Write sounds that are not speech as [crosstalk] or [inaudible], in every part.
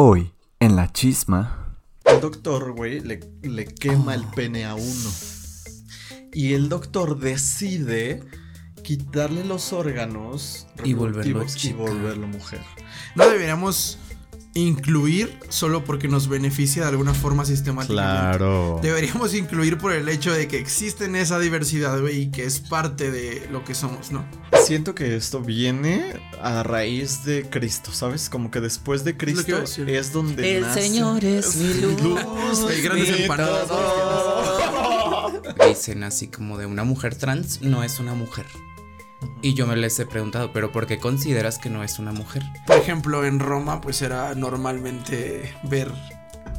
Hoy, en la chisma. El doctor, güey, le, le quema el pene a uno. Y el doctor decide quitarle los órganos Y volverlo y volverlo mujer. No deberíamos incluir solo porque nos beneficia de alguna forma sistemáticamente. Deberíamos incluir por el hecho de que existe en esa diversidad, y que es parte de lo que somos, ¿no? Siento que esto viene a raíz de Cristo, ¿sabes? Como que después de Cristo es donde El nace- Señor es mi luz. Hay grandes empanadas. [laughs] Dicen así como de una mujer trans no es una mujer. Y yo me les he preguntado, ¿pero por qué consideras que no es una mujer? Por ejemplo, en Roma, pues era normalmente ver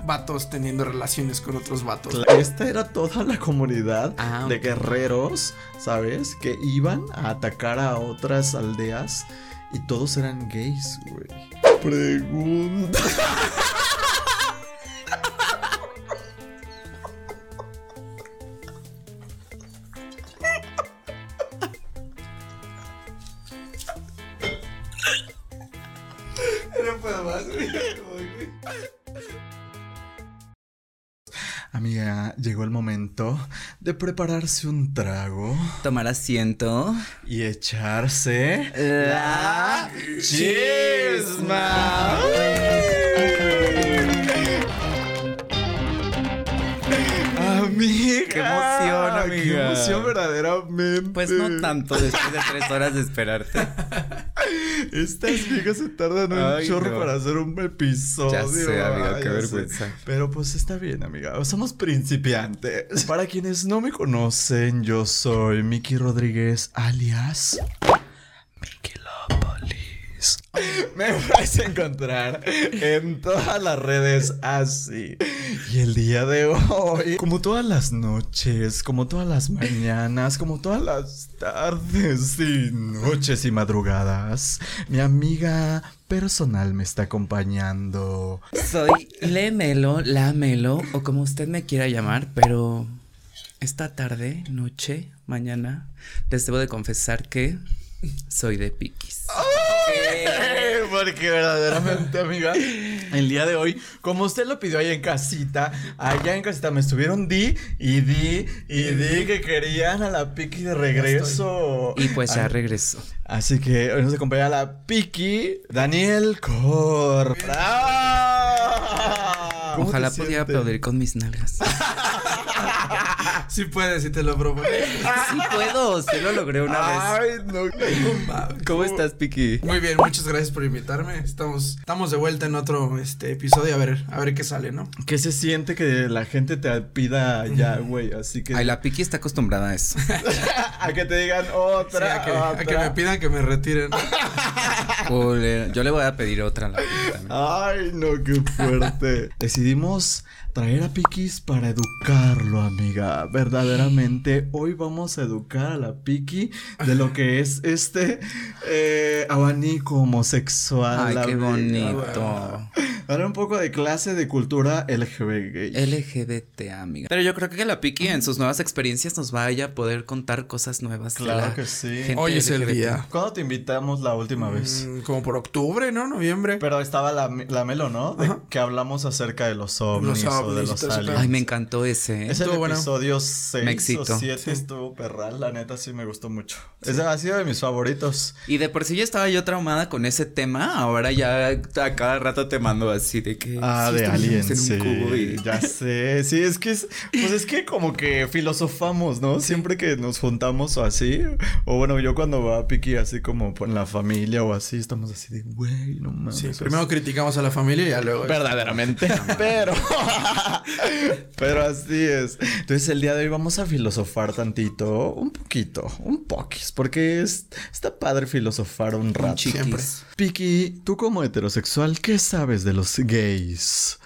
vatos teniendo relaciones con otros vatos. Esta era toda la comunidad Ah, de guerreros, ¿sabes? Que iban a atacar a otras aldeas y todos eran gays, güey. Pregunta. [laughs] Llegó el momento de prepararse un trago Tomar asiento. y echarse La chisma. Amiga. Qué emoción, Qué amiga. emoción verdaderamente. Pues no tanto después de tres horas de esperarte. [laughs] Estas viejas se tardan un chorro no. para hacer un episodio. Ya sé, amiga, ay, qué sé. vergüenza. Pero pues está bien, amiga. Somos principiantes. Para quienes no me conocen, yo soy Miki Rodríguez, alias Miki. [laughs] Me puedes encontrar en todas las redes así. Y el día de hoy, como todas las noches, como todas las mañanas, como todas las tardes y noches y madrugadas, mi amiga personal me está acompañando. Soy Lemelo, la Melo, o como usted me quiera llamar, pero esta tarde, noche, mañana, les debo de confesar que soy de [laughs] Porque verdaderamente, amiga, el día de hoy, como usted lo pidió ahí en casita, allá en casita me estuvieron di y di y di que querían a la Piki de regreso. Y pues ya regresó. Así que hoy nos acompaña la Piki, Daniel Cor. ¡Bravo! ¿Cómo te Ojalá pudiera aplaudir con mis nalgas. [laughs] Sí puedes, si te lo propones. Sí puedo, sí lo logré una vez. Ay, no. ¿Cómo estás, Piqui? Muy bien, muchas gracias por invitarme. Estamos, estamos de vuelta en otro este episodio a ver, a ver qué sale, ¿no? ¿Qué se siente que la gente te pida ya, güey? Así que Ay, la Piqui está acostumbrada a eso. [laughs] a que te digan Sí, otra, a, que, a que otra. me pidan que me retiren. [laughs] Yo le voy a pedir otra a la Piqui también. Ay, no, qué fuerte. [laughs] Decidimos traer a Pikis para educarlo, amiga. Verdaderamente, hoy vamos a educar a la Piki de lo que es este eh, abanico homosexual. Ay, qué amiga. bonito. Dar un poco de clase de cultura LGBT. LGBT, amiga. Pero yo creo que la Piki en sus nuevas experiencias nos vaya a poder contar cosas nuevas. Claro la que sí. Hoy es el día. ¿Cuándo te invitamos la última vez? Mm, Como por octubre, ¿no? Noviembre. Pero estaba la, la Melo, ¿no? De que hablamos acerca de los ovnis, Los o de ovnis los aliens. Ay, me encantó ese. ¿eh? Es el bueno. episodio Me 6 o excitó. 7 Sí. estuvo perral, la neta sí me gustó mucho. Ese ha sido de mis favoritos. Y de por sí ya estaba yo traumada con ese tema. Ahora ya a cada rato te mando así de que. Ah, sí, de aliens, en un sí, cubo y- ya sé. Sí, es que es, pues es que como que filosofamos, ¿no? Siempre que nos juntamos o así, o bueno, yo cuando va a Piki así como en la familia o así, estamos así de, güey, no mames. Sí, primero criticamos a la familia y ya luego. Verdaderamente. [laughs] pero. pero así es. Entonces, el día de hoy vamos a filosofar tantito. Un poquito. Un poquis. Porque es, está padre filosofar un rato. Siempre. Piki, tú como heterosexual, ¿qué sabes de los gays?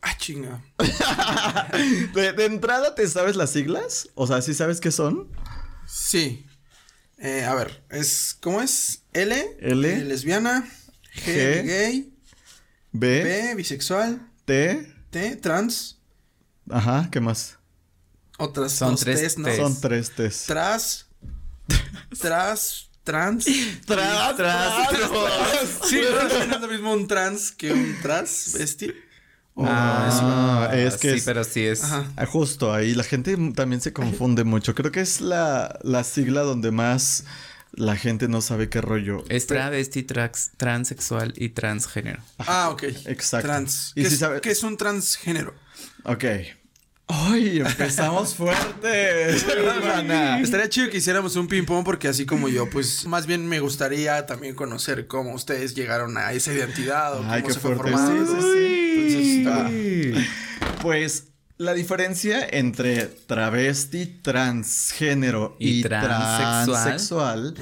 Ah, chinga. [laughs] De, de entrada, ¿te sabes las siglas? O sea, ¿sí sabes qué son? Sí. Eh, a ver, es. ¿Cómo es? L. L. eh, lesbiana. G, G. Gay. B, B. Bisexual. T. T. Trans. Ajá, ¿qué más? Otras Son tres Ts, ¿no? Ts. Son tres T's. Tras. [laughs] Tras. [laughs] trans. Trans, trans, trans. Sí, no es lo mismo un trans que un transvesti. O Ah, es que sí, es- pero sí es. Ajá. Ah, Justo ahí, la gente también se confunde mucho. Creo que es la, la sigla donde más la gente no sabe qué rollo. Es travesti, trax, transexual y transgénero. Ah, ok. Exacto. Trans. Y ¿Qué, si es, sabe- qué es un transgénero? Ok. ¡Ay! Empezamos fuertes. [laughs] Estaría chido que hiciéramos un ping-pong porque así como yo, pues más bien me gustaría también conocer cómo ustedes llegaron a esa identidad o Ay, cómo se fue formando. Sí, sí, sí. Entonces, Ah. [laughs] Pues la diferencia entre travesti, transgénero y, Y transexual.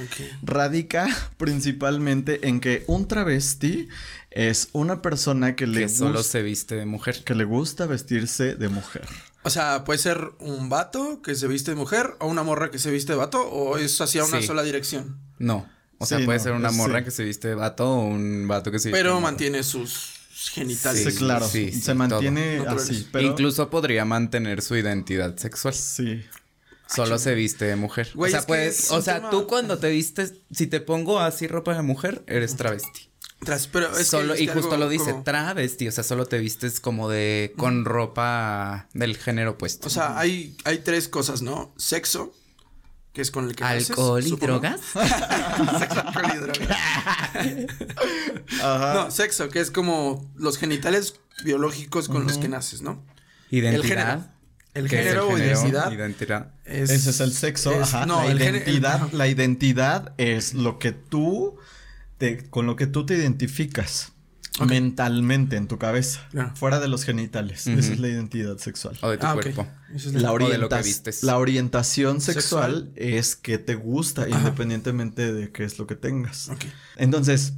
radica [laughs] principalmente en que un travesti es una persona que le Que solo se viste de mujer. que le gusta vestirse de mujer. O sea, puede ser un vato que se viste de mujer o una morra que se viste de vato o es hacia una Sí. sola dirección. No. O sea, Sí, puede no, ser una sí. morra que se viste de vato o un vato que se viste Pero de mantiene sus genitales. Sí, claro. sí, sí, se mantiene todo. así, pero Incluso podría mantener su identidad sexual. sí. Solo se viste de mujer. Güey, o sea, puedes, es o sea, tema- tú cuando te vistes, si te pongo así ropa de mujer, eres travesti. Tras- pero es solo, y justo algo lo dice, como- travesti, o sea, solo te vistes como de con ropa del género opuesto. O sea, hay, hay tres cosas, ¿no? Sexo, que es con el que naces, alcohol y supongo. drogas. Sexo, [laughs] alcohol y drogas. Ajá. No, sexo, que es como los genitales biológicos con los que naces, ¿no? Identidad. género. El ¿Qué es género o identidad Identidad. es... Ese es el sexo, es- ajá. No, la el género... identidad, la identidad es lo que tú te, con lo que tú te identificas mentalmente en tu cabeza, fuera de los genitales. Esa es la identidad sexual. O de tu Ah, cuerpo. Eso es La, de lo que orientas- vistes. la orientación sexual, Sexual. es que te gusta independientemente de qué es lo que tengas. Entonces,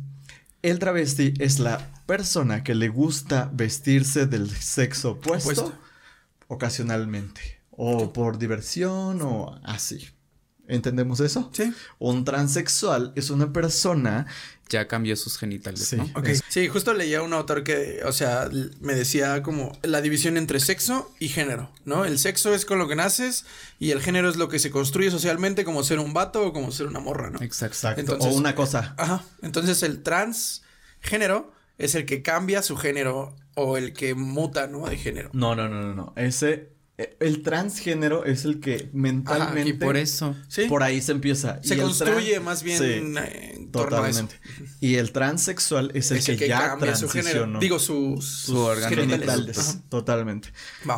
el travesti es la persona que le gusta vestirse del sexo opuesto, Opuesto. ocasionalmente. O por diversión o así. ¿Entendemos eso? Sí. Un transexual es una persona. Ya cambió sus genitales, Sí. Sí, justo leía un autor que, o sea, me decía como la división entre sexo y género, ¿no? El sexo es con lo que naces y el género es lo que se construye socialmente como ser un vato o como ser una morra, ¿no? Exacto. Exacto. Entonces- o una cosa. Ajá. Entonces el transgénero es el que cambia su género o el que muta, ¿no? De género. No, no, no, no, no. Ese. Eh, El transgénero es el que mentalmente. Y por eso. Sí. Por ahí se empieza. Se Y construye más bien Sí, eh, en torno a eso. totalmente. Y el transexual es el, Es que, el que ya cambia su género. transicionó. Digo, sus, Su órgano. genitales. Ajá. Totalmente.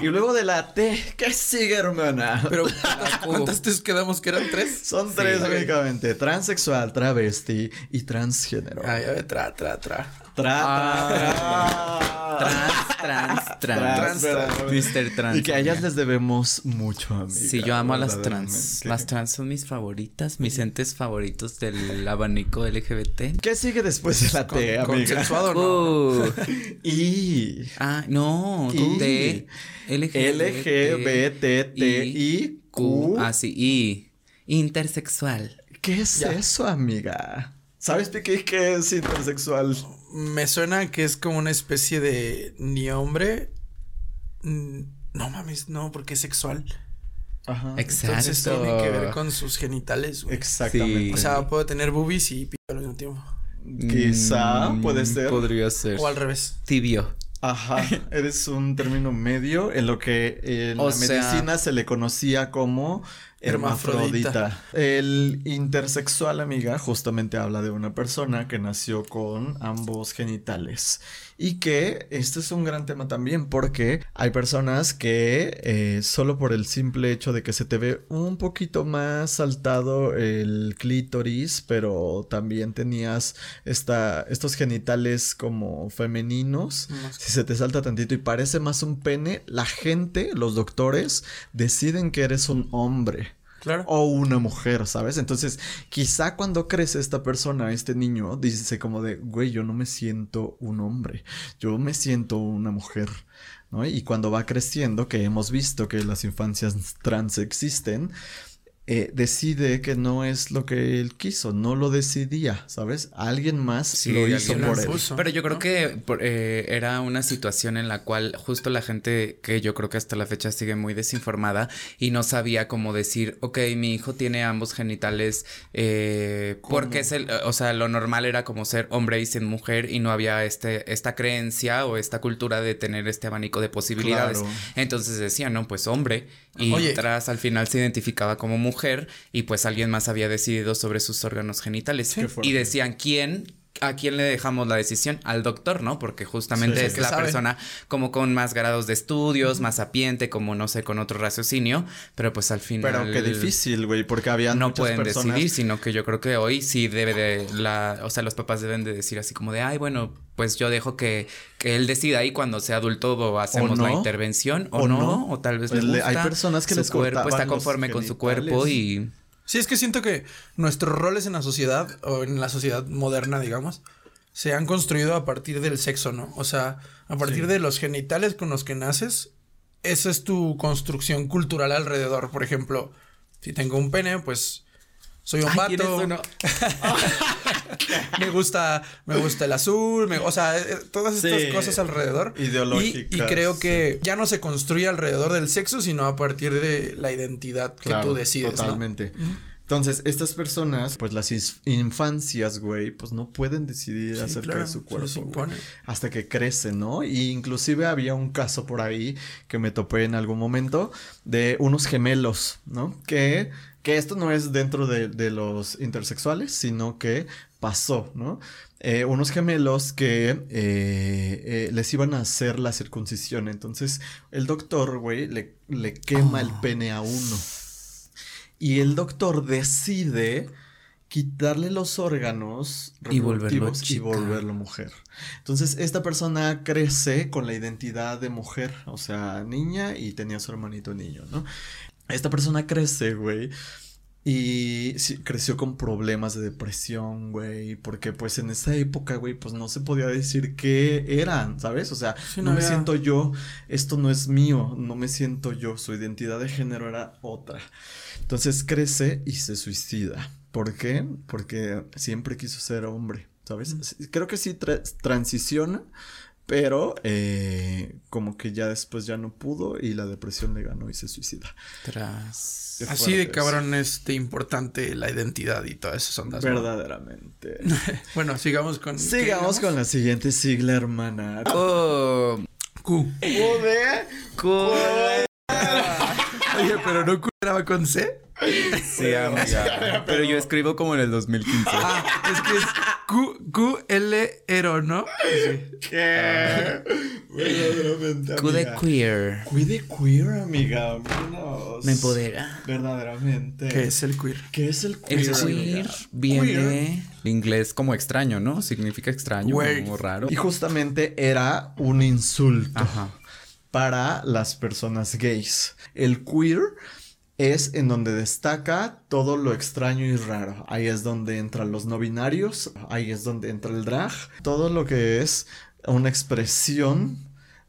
Y luego de la T, ¿qué sigue, hermana? Pero [laughs] ¿cuántas, te quedamos que eran tres? Son tres únicamente: transexual, travesti y transgénero. Ay, a ver, tra, tra, tra. Tra, Ah. tra, Trans, trans, trans. ¿verdad? Mr. Trans. Y que a ellas les debemos mucho, amiga. Sí, yo amo a las trans. Las trans son mis favoritas, mis entes favoritos del [laughs] abanico LGBT. ¿Qué sigue después de la T, amiga? ¿no? Uh, [laughs] Y. ah, no, Y- T, LGBTTIQ. Ah, sí, y intersexual. ¿Qué es Ya. eso, amiga? ¿Sabes, Piqui, qué es intersexual? Me suena que es como una especie de ni hombre. No mames, no, porque es sexual. Ajá. Exacto. Entonces tiene que ver con sus genitales, güey. Exactamente. Sí. O sea, puedo tener boobies y pito al mismo tiempo. Quizá Mm, puede ser. Podría ser. O al revés. Tibio. Ajá, eres un término medio en lo que en O la sea- medicina se le conocía como hermafrodita. El intersexual, amiga, justamente habla de una persona que nació con ambos genitales. Y que este es un gran tema también porque hay personas que eh, solo por el simple hecho de que se te ve un poquito más saltado el clítoris, pero también tenías esta, estos genitales como femeninos, Más- si se te salta tantito y parece más un pene, la gente, los doctores, deciden que eres un hombre Claro. o una mujer, ¿sabes? Entonces, quizá cuando crece esta persona, este niño, dice como de, güey, yo no me siento un hombre, yo me siento una mujer, ¿no? Y cuando va creciendo, que hemos visto que las infancias trans existen, eh, decide que no es lo que él quiso, no lo decidía, ¿sabes? Alguien más lo hizo por él. Pero yo creo que eh, era una situación en la cual justo la gente que yo creo que hasta la fecha sigue muy desinformada y no sabía cómo decir, ok, mi hijo tiene ambos genitales eh, porque es el, o sea, lo normal era como ser hombre y ser mujer y no había este, esta creencia o esta cultura de tener este abanico de posibilidades. Entonces decían, no, pues hombre y tras al final se identificaba como mujer y pues alguien más había decidido sobre sus órganos genitales. Y decían, ¿quién ¿A quién le dejamos la decisión? Al doctor, ¿no? Porque justamente es la persona como con más grados de estudios, más sapiente, como no sé, con otro raciocinio, pero pues al final... Pero qué difícil, güey, porque había No pueden decidir, sino que yo creo que hoy sí debe de la... O sea, los papás deben de decir así como de, ay, bueno, pues yo dejo que, que él decida y cuando sea adulto hacemos la intervención o, no, o tal vez pues le gusta, Hay personas que su les cuerpo está conforme con su cuerpo y Sí, es que siento que nuestros roles en la sociedad, o en la sociedad moderna, digamos, se han construido a partir del sexo, ¿no? O sea, a partir de los genitales con los que naces, esa es tu construcción cultural alrededor. Por ejemplo, si tengo un pene, pues soy un vato. [laughs] me gusta, me gusta el azul, o sea, eh, todas estas cosas alrededor. Ideológicas. Y, creo que ya no se construye alrededor del sexo, sino a partir de la identidad que tú decides. Totalmente. Entonces, estas personas, pues las infancias, güey, pues no pueden decidir acerca de su cuerpo. hasta que crecen, ¿no? Y inclusive había un caso por ahí que me topé en algún momento de unos gemelos, ¿no? Que que esto no es dentro de, los intersexuales, sino que pasó, ¿no? Eh, unos gemelos que eh, eh, les iban a hacer la circuncisión. Entonces, el doctor, güey, le, le quema el ah. pene a uno. Y el doctor decide quitarle los órganos y volverlo, y volverlo mujer. Entonces, esta persona crece con la identidad de mujer, o sea, niña y tenía su hermanito niño, ¿no? Esta persona crece, güey. Y creció con problemas de depresión, güey, porque pues en esa época, güey, pues no se podía decir qué eran, ¿sabes? O sea, no, me siento yo, esto no es mío, no me siento yo, su identidad de género era otra. Entonces crece y se suicida. ¿Por qué? Porque siempre quiso ser hombre, ¿sabes? Creo que sí transiciona, pero eh, como que ya después ya no pudo y la depresión le ganó y se suicida. Tras. Así de cabrón es de importante la identidad y todas esas ondas. Verdaderamente. [laughs] bueno, sigamos con. Sigamos con la siguiente sigla, hermana. Oh. Q. Q. Oye, pero no Q era con C. Sí, amiga. [laughs] Pero yo escribo como en el 2015. Ah, es que es Q, Q L Ero, ¿no? Sí. ¿Qué? Verdaderamente. Q de queer. Q de queer, amiga. Me empodera. Verdaderamente. ¿Qué es el queer? ¿Qué es el queer? El queer viene de inglés como extraño, ¿no? Significa extraño, como raro. Y justamente era un insulto. Para las personas gays. El queer es en donde destaca todo lo extraño y raro. Ahí es donde entran los no binarios, ahí es donde entra el drag, todo lo que es una expresión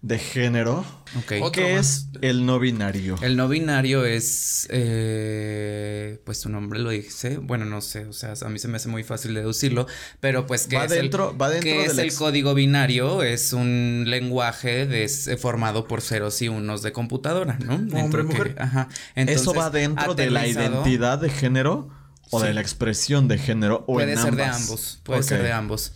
de género. ¿Qué es el no binario? El no binario es, eh, pues su nombre lo dice, bueno, no sé, o sea, a mí se me hace muy fácil deducirlo, pero pues que va es, dentro, el, va dentro ¿qué es el código binario? Es un lenguaje de, formado por ceros y unos de computadora, ¿no? Hombre, mujer. ajá. Eso va dentro de la identidad de género o de la expresión de género o puede ser de ambos, puede ser de ambos.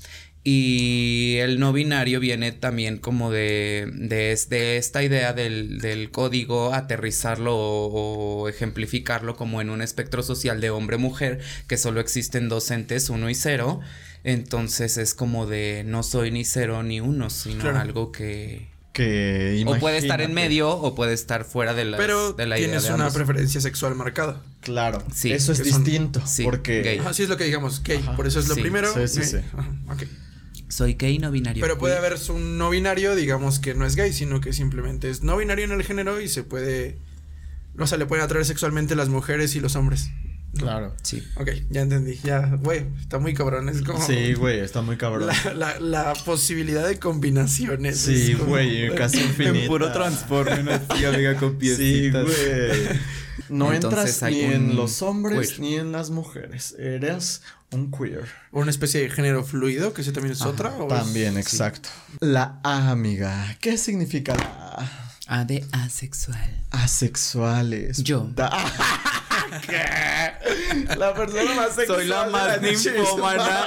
Y el no binario viene también como de, de, esta idea del, código, aterrizarlo o, ejemplificarlo como en un espectro social de hombre-mujer, que solo existen dos entes, uno y cero. Entonces es como de no soy ni cero ni uno, sino algo que... Que o puede estar en medio o puede estar fuera de la, Pero de la idea tienes una preferencia sexual marcada. Claro. Sí. Eso es distinto. sí, porque... Así es lo que digamos, gay. Por eso es lo primero. Sí, sí, sí. Soy gay no binario. Pero puede haber un no binario, digamos que no es gay, sino que simplemente es no binario en el género y se puede. O sea, le pueden atraer sexualmente las mujeres y los hombres. Claro. Sí. Ok, ya entendí. Ya, güey, está muy cabrón. Es como. Sí, güey, está muy cabrón. La, la, posibilidad de combinaciones. Sí, güey, casi infinita. [laughs] En puro transforme, una amiga con Sí, güey. [laughs] no entras ni en los hombres ni en las mujeres. Eres un queer. O una especie de género fluido, que eso también es otra. también, exacto. La A, amiga. ¿Qué significa la A? A de asexual. Asexuales. Yo. [laughs] ¿Qué? La persona más sexual. Soy la más ninfómana.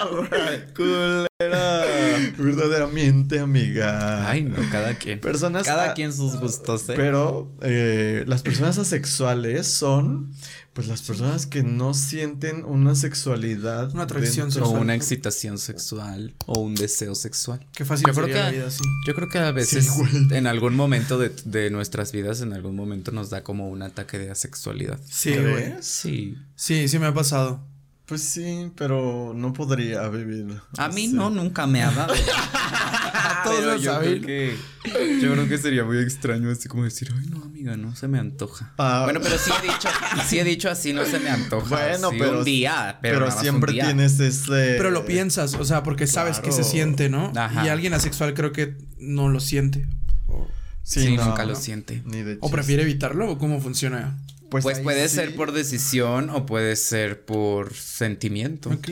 Culera. [laughs] Verdaderamente, amiga. Ay, no, cada quien. Personas. Cada quien sus gustos, ¿eh? Pero eh, las personas asexuales son pues las personas que no sienten una sexualidad. Una atracción sexual. O una excitación sexual. O un deseo sexual. Qué fácil yo creo que, la vida, sí. Yo creo que a veces en algún momento de, de, nuestras vidas, en algún momento nos da como un ataque de asexualidad. Sí, güey. Sí. Sí, sí me ha pasado. Pues sí, pero no podría vivir. A mí no, nunca me ha dado. [laughs] [laughs] Todos yo creo que yo creo que sería muy extraño así como decir, ay no, amiga, no se me antoja. Ah. Bueno, pero sí he dicho, sí he dicho así, no se me antoja. Bueno, pero un día, pero, siempre tienes ese. Pero lo piensas, o sea, porque sabes que se siente, ¿no? Ajá. Y alguien asexual creo que no lo siente. Sí, nunca lo siente. o prefiere evitarlo o cómo funciona. Pues, pues puede ser por decisión o puede ser por sentimiento. Ok.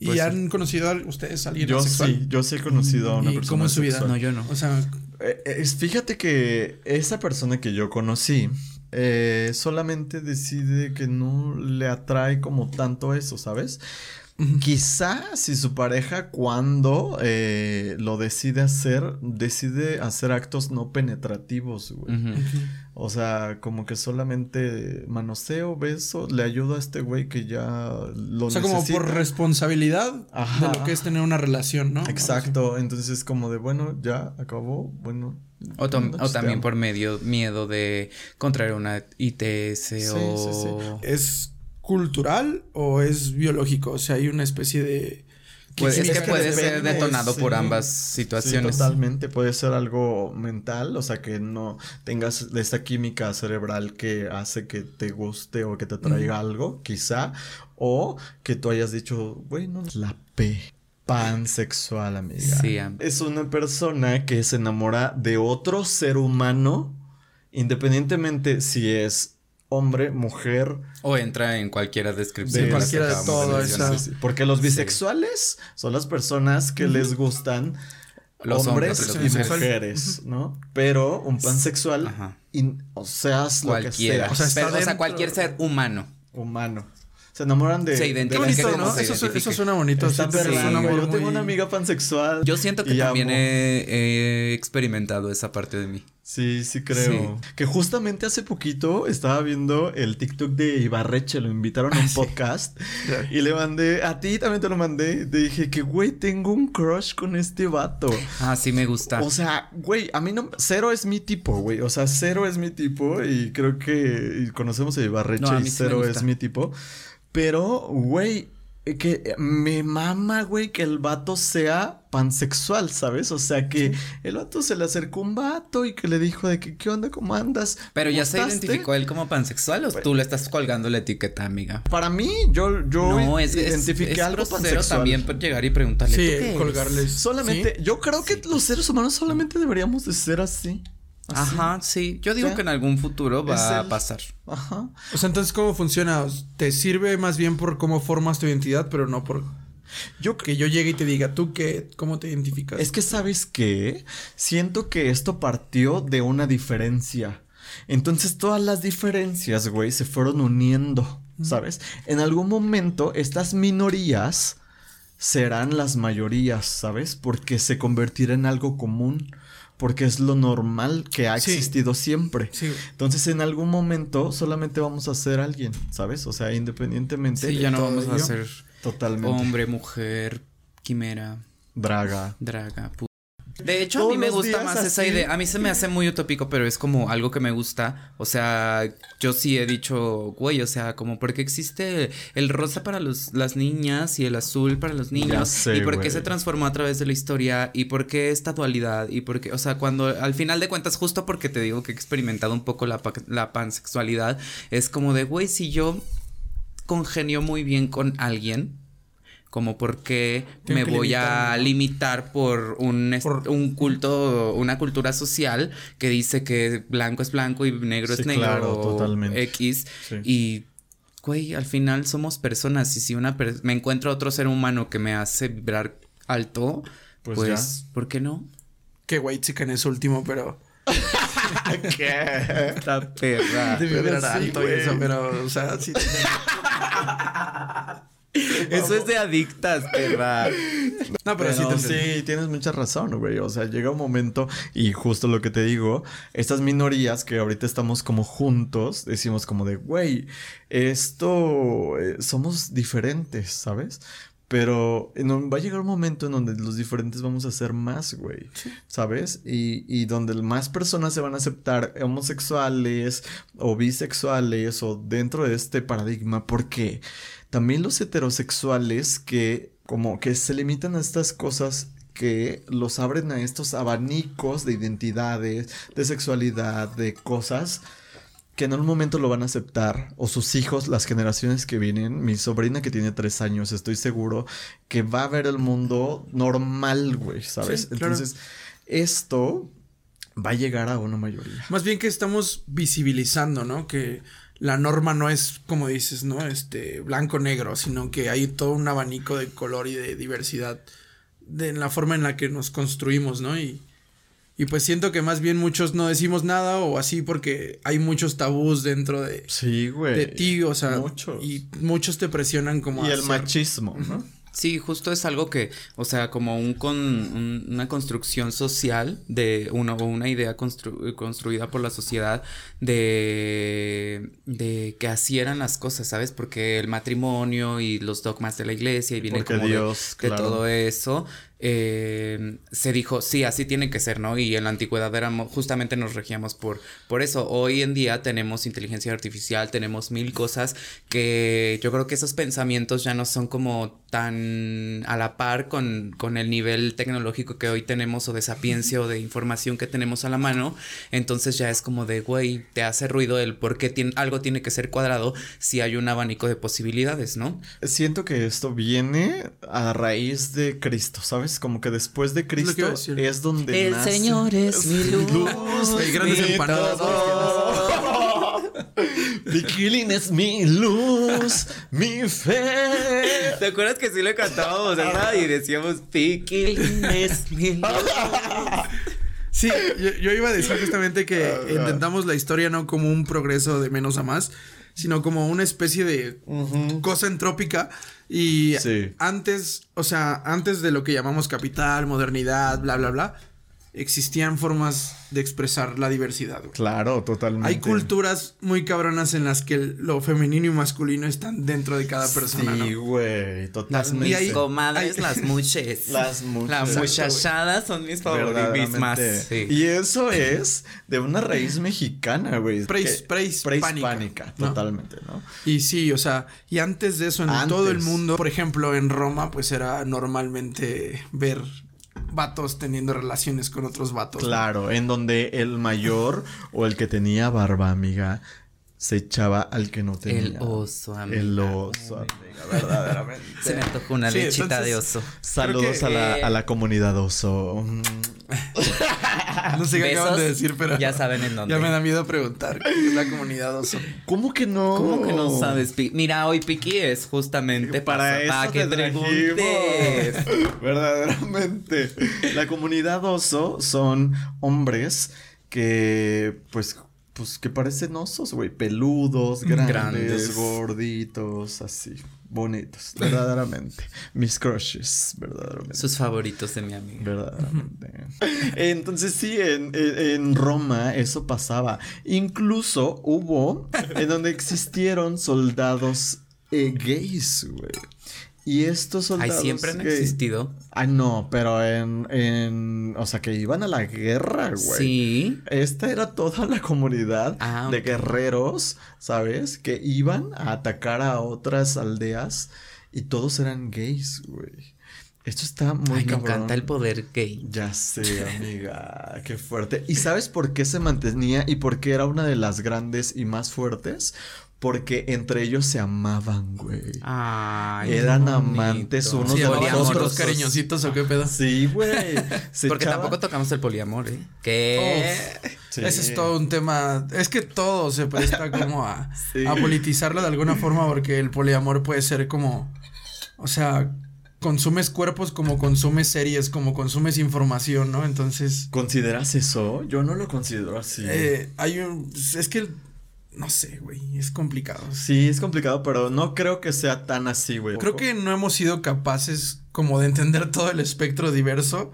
¿Y pues han conocido a ustedes a alguien Yo sí, yo sí he conocido a una persona. ¿Cómo es su vida? No, yo no. O sea. Eh, fíjate que esa persona que yo conocí eh, solamente decide que no le atrae como tanto eso, ¿sabes? Quizá si su pareja cuando eh, lo decide hacer, decide hacer actos no penetrativos, güey. O sea, como que solamente manoseo, beso, le ayuda a este güey que ya lo O sea, como por responsabilidad de lo que es tener una relación, ¿no? Exacto, entonces como de, bueno, ya acabó, bueno, o, también por medio miedo de contraer una ITS sí, o... Sí, sí. Es cultural o es biológico? O sea, hay una especie de... Pues es que puede ser detonado por ambas situaciones. totalmente, puede ser algo mental, o sea, que no tengas esta química cerebral que hace que te guste o que te traiga algo, quizá, o que tú hayas dicho, bueno, la P. Pansexual, amiga. Sí, es una persona que se enamora de otro ser humano, independientemente si es hombre, mujer. O entra en cualquiera descripción. De cualquiera de todo eso. Porque los bisexuales son las personas que les gustan los hombres, y mujeres, ¿no? Pero un pansexual, o seas lo que sea. O sea, cualquier ser humano. Humano. Se enamoran de. Se identifican. ¿no? Eso, eso, suena bonito. Está Yo tengo una amiga pansexual. Yo siento que también he, experimentado esa parte de mí. Sí, sí creo. Que justamente hace poquito estaba viendo el TikTok de Ibarreche, lo invitaron a un [laughs] ah, podcast y le mandé, a ti también te lo mandé, te dije que, güey, tengo un crush con este vato. Ah, sí me gusta. O sea, güey, a mí no, cero es mi tipo, güey, o sea, cero es mi tipo y creo que conocemos a Ibarreche y cero es mi tipo. Pero, güey, eh, que me mama, güey, que el vato sea pansexual, ¿sabes? O sea, que el vato se le acercó un vato y que le dijo de que, ¿qué onda? ¿Cómo andas? Pero ya se identificó él como pansexual o pues tú le estás colgando la etiqueta, amiga. Para mí, yo, yo no, es, identifiqué es, algo pansexual. también llegar y preguntarle. Sí, colgarles. Solamente, yo creo que los seres humanos solamente deberíamos de ser así. Ajá, sí. Yo digo que en algún futuro va a pasar. Ajá. O sea, entonces, ¿cómo funciona? Te sirve más bien por cómo formas tu identidad, pero no por. Yo que yo llegue y te diga, ¿tú qué? ¿Cómo te identificas? Es que, ¿sabes qué? Siento que esto partió de una diferencia. Entonces, todas las diferencias, güey, se fueron uniendo, ¿sabes? En algún momento, estas minorías serán las mayorías, ¿sabes? Porque se convertirá en algo común porque es lo normal que ha existido siempre. Entonces, en algún momento solamente vamos a ser alguien, ¿sabes? O sea, independientemente. Sí, ya no vamos a ser totalmente hombre, mujer, quimera, draga, draga, de hecho, a mí me gusta más esa idea. A mí se me hace muy utópico, pero es como algo que me gusta. O sea, yo sí he dicho, güey, o sea, como porque existe el rosa para los, las niñas y el azul para los niños. y por qué se transformó a través de la historia y por qué esta dualidad y por qué, o sea, cuando al final de cuentas, justo porque te digo que he experimentado un poco la, la pansexualidad, es como de, güey, si yo congenio muy bien con alguien como por qué me voy a limitar por un, un culto, una cultura social que dice que blanco es blanco y negro es negro. Claro, totalmente. X. Y güey, al final somos personas y si una me encuentro otro ser humano que me hace vibrar alto, pues, pues ¿por qué no? Qué güey, chica en ese último, pero... [laughs] ¿Qué? Esta perra. De vibrar alto y eso, pero, o sea, sí. [laughs] [laughs] Eso es de adictas, perra. No, pero, sí, sí, tienes mucha razón, güey. O sea, llega un momento y justo lo que te digo, estas minorías que ahorita estamos como juntos, decimos como de, güey, esto eh, somos diferentes, ¿sabes? Pero va a llegar un momento en donde los diferentes vamos a ser más, güey. ¿Sabes? Y, y, donde más personas se van a aceptar homosexuales o bisexuales o dentro de este paradigma. Porque también los heterosexuales que como que se limitan a estas cosas que los abren a estos abanicos de identidades, de sexualidad, de cosas que en algún momento lo van a aceptar, o sus hijos, las generaciones que vienen, mi sobrina que tiene tres años, estoy seguro que va a ver el mundo normal, güey, ¿sabes? Entonces, esto va a llegar a una mayoría. Más bien que estamos visibilizando, ¿no? Que la norma no es, como dices, ¿no? Este, blanco-negro, sino que hay todo un abanico de color y de diversidad de, en la forma en la que nos construimos, ¿no? Y, y pues siento que más bien muchos no decimos nada o así porque hay muchos tabús dentro de, sí, güey. de ti, o sea, muchos. y muchos te presionan como y el machismo, ¿no? Sí, justo es algo que, o sea, como un con una construcción social de una o una idea construida por la sociedad de, de que así eran las cosas, ¿sabes? Porque el matrimonio y los dogmas de la iglesia y viene como Dios, de, todo eso eh, se dijo, sí, así tiene que ser, ¿no? Y en la antigüedad éramos, justamente nos regíamos por, por eso. Hoy en día tenemos inteligencia artificial, tenemos mil cosas que yo creo que esos pensamientos ya no son como tan a la par con, con el nivel tecnológico que hoy tenemos o de sapiencia o de información que tenemos a la mano. Entonces ya es como de, güey, te hace ruido el por qué tiene, algo tiene que ser cuadrado si hay un abanico de posibilidades, ¿no? Siento que esto viene a raíz de Cristo, ¿sabes? Como que después de Cristo es, donde El Señor es mi luz. Hay grandes empanadas. [laughs] Piquilín es mi luz, mi fe. ¿Te acuerdas que sí le cantábamos ¿verdad? y decíamos Piquilín es mi luz? Sí, yo, iba a decir justamente que intentamos la historia no como un progreso de menos a más, sino como una especie de cosa entrópica y antes, o sea, antes de lo que llamamos capital, modernidad, bla, bla, bla, existían formas de expresar la diversidad. Claro, totalmente. Hay culturas muy cabronas en las que lo femenino y masculino están dentro de cada persona. Sí, güey, totalmente. Las comadres, las muches. [laughs] las muches. Las muchachadas son mis favoritas. Sí. Y eso es de una raíz mexicana, güey. Prehispánica. totalmente, ¿no? Y sí, o sea, y antes de eso, en todo el mundo, por ejemplo, en Roma, pues era normalmente ver vatos teniendo relaciones con otros vatos. Claro, en donde el mayor [laughs] o el que tenía barba, amiga, se echaba al que no tenía. El oso, amiga. El oso, amiga, verdaderamente. [laughs] se me tocó una lechita de oso. Saludos a, la, a la comunidad oso. No sé qué acaban de decir, pero. Ya saben en dónde. Ya me da miedo preguntar qué es la comunidad oso. ¿Cómo que no? ¿Cómo que no sabes? Mira, hoy Piki es justamente para, para que preguntes. [laughs] Verdaderamente. La comunidad oso son hombres que, pues, pues que parecen osos, güey. Peludos, grandes, gorditos, así. Bonitos, verdaderamente. Mis crushes, verdaderamente. Sus favoritos de mi amigo. Verdaderamente. [laughs] Entonces sí, en, en, Roma eso pasaba. Incluso hubo en donde existieron soldados eh, gays, güey. Y estos soldados. Ay, siempre han existido. Ay, no, pero en, en. O sea, que iban a la guerra, güey. Sí. Esta era toda la comunidad ah, de guerreros, ¿sabes? Que iban a atacar a otras aldeas y todos eran gays, güey. Esto está muy Ay, me encanta el poder gay. Ya sé, amiga. [laughs] qué fuerte. ¿Y sabes por qué se mantenía y por qué era una de las grandes y más fuertes? Porque entre ellos se amaban, güey. Ay, Eran amantes unos Sí, de los otros. cariñositos o qué pedo. Sí, güey. Se Porque echaba- tampoco tocamos el poliamor, ¿eh? ¿Qué? Sí. Ese es todo un tema. Es que todo se presta como a, Sí. a politizarlo de alguna forma porque el poliamor puede ser como. O sea, consumes cuerpos como consumes series, como consumes información, ¿no? Entonces. ¿Consideras eso? Yo no lo considero así. eh, hay un. Es que. No sé, güey. Es complicado. Sí, es complicado, pero no creo que sea tan así, güey. Creo que no hemos sido capaces como de entender todo el espectro diverso,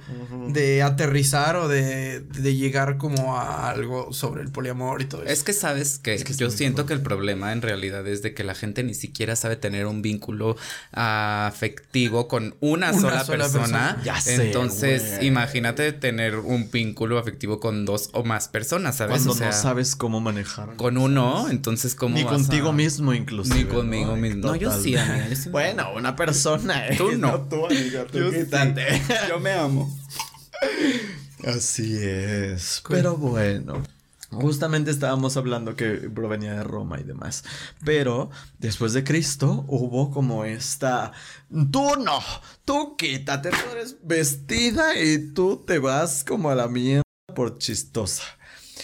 de aterrizar o de, de llegar como a algo sobre el poliamor y todo eso. Es que sabes que, Es que está yo siento que el problema en realidad es de que la gente ni siquiera sabe tener un vínculo afectivo con una, Una sola, sola persona. persona. Ya sé, Entonces, imagínate tener un vínculo afectivo con dos o más personas, ¿sabes? Cuando o sea, no sabes cómo manejar. con uno, entonces cómo Ni vas contigo a- mismo, inclusive. Ni conmigo ¿no? mismo. No, yo sí, Totalmente. amiga, yo sí me Bueno, una persona, ¿eh? Tú no. tú, amiga. Tú Yo sí. [laughs] Yo me amo. Así es. Pero bueno. Justamente estábamos hablando que provenía de Roma y demás. Pero después de Cristo hubo como esta. Tú no, tú quítate, tú eres vestida y tú te vas como a la mierda por chistosa.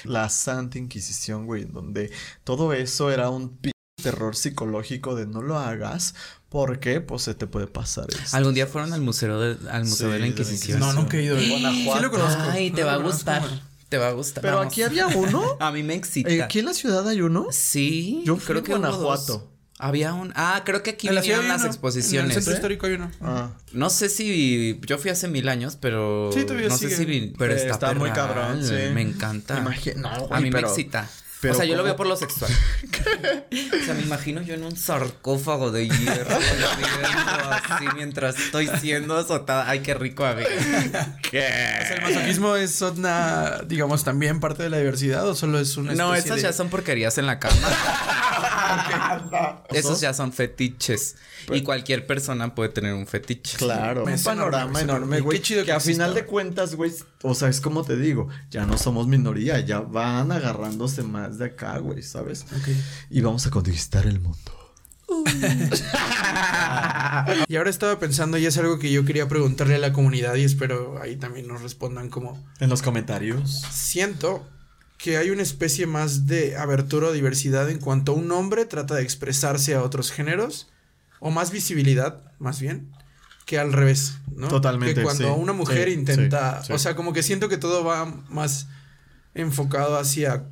La Santa Inquisición, güey, donde todo eso era un p terror psicológico de no lo hagas porque pues se te puede pasar esto. ¿Algún día fueron al museo de, al museo Sí, de la de Inquisición? No, nunca he ido. En Guanajuato. Sí lo conozco. Ay, te No va a conozco, gustar. Te va a gustar. Pero Vamos. aquí había uno. [laughs] A mí me excita. Eh, ¿Aquí en la ciudad hay uno? Sí. Yo fui creo a que Guanajuato. Había un. Ah, creo que aquí En la vinieron las uno. En el exposiciones. centro ¿eh? histórico hay uno. Ah. No sé si. Yo fui hace mil años, pero. Sí, todavía No sigue. sé si. vi- Pero Eh, está, está muy cabrón, sí. Me encanta. Imagino, A güey, mí pero- me excita. Pero o sea, yo lo veo por lo sexual. [laughs] o sea, me imagino yo en un sarcófago de hierro así mientras estoy siendo azotada. Ay, qué rico, amigo. O sea, ¿El masoquismo es una, digamos, también parte de la diversidad o solo es una No, esas de- ya son porquerías en la cama. [laughs] Esos ya son fetiches. Y cualquier persona puede tener un fetiche. Claro, un panorama enorme, qué güey. chido que, que a final de cuentas, güey, o sea, es como te digo, ya no somos minoría, ya van agarrándose más de acá, güey, ¿sabes? Ok. Y vamos a conquistar el mundo. [laughs] Y ahora estaba pensando y es algo que yo quería preguntarle a la comunidad y espero ahí también nos respondan como En los comentarios. siento que hay una especie más de abertura o diversidad en cuanto un hombre trata de expresarse a otros géneros o más visibilidad, más bien, que al revés, ¿no? Totalmente, Que cuando sí, una mujer sí, intenta, sí. o sea, como que siento que todo va más enfocado hacia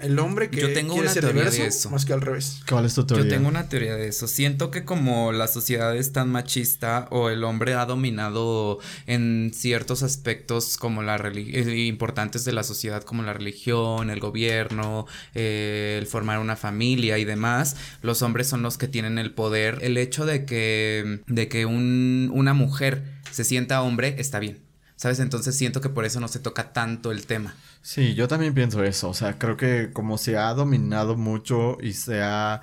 el hombre que Yo tengo quiere una ser teoría de diverso, eso. más que al revés. ¿Cuál es tu teoría? Yo tengo una teoría de eso. Siento que como la sociedad es tan machista o el hombre ha dominado en ciertos aspectos como la eh, importantes de la sociedad como la religión, el gobierno, eh, el formar una familia y demás, los hombres son los que tienen el poder. El hecho de que de que un, una mujer se sienta hombre está bien. ¿Sabes? Entonces siento que por eso no se toca tanto el tema. Sí, yo también pienso eso. O sea, creo que como se ha dominado mucho y se ha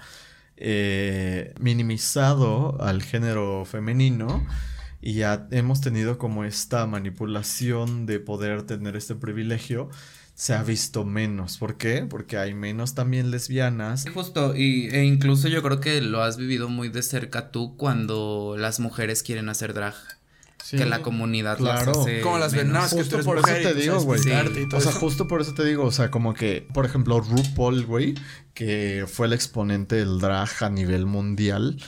eh, minimizado al género femenino y ya hemos tenido como esta manipulación de poder tener este privilegio, se ha visto menos. ¿Por qué? Porque hay menos también lesbianas. Justo, y, e incluso yo creo que lo has vivido muy de cerca tú cuando las mujeres quieren hacer drag. Sí, que la comunidad las claro. hace Como las venas que tú Justo eres por eso mujer y te digo, güey. O sea, eso. justo por eso te digo, o sea, como que, por ejemplo, RuPaul, güey, que fue el exponente del drag a nivel mundial.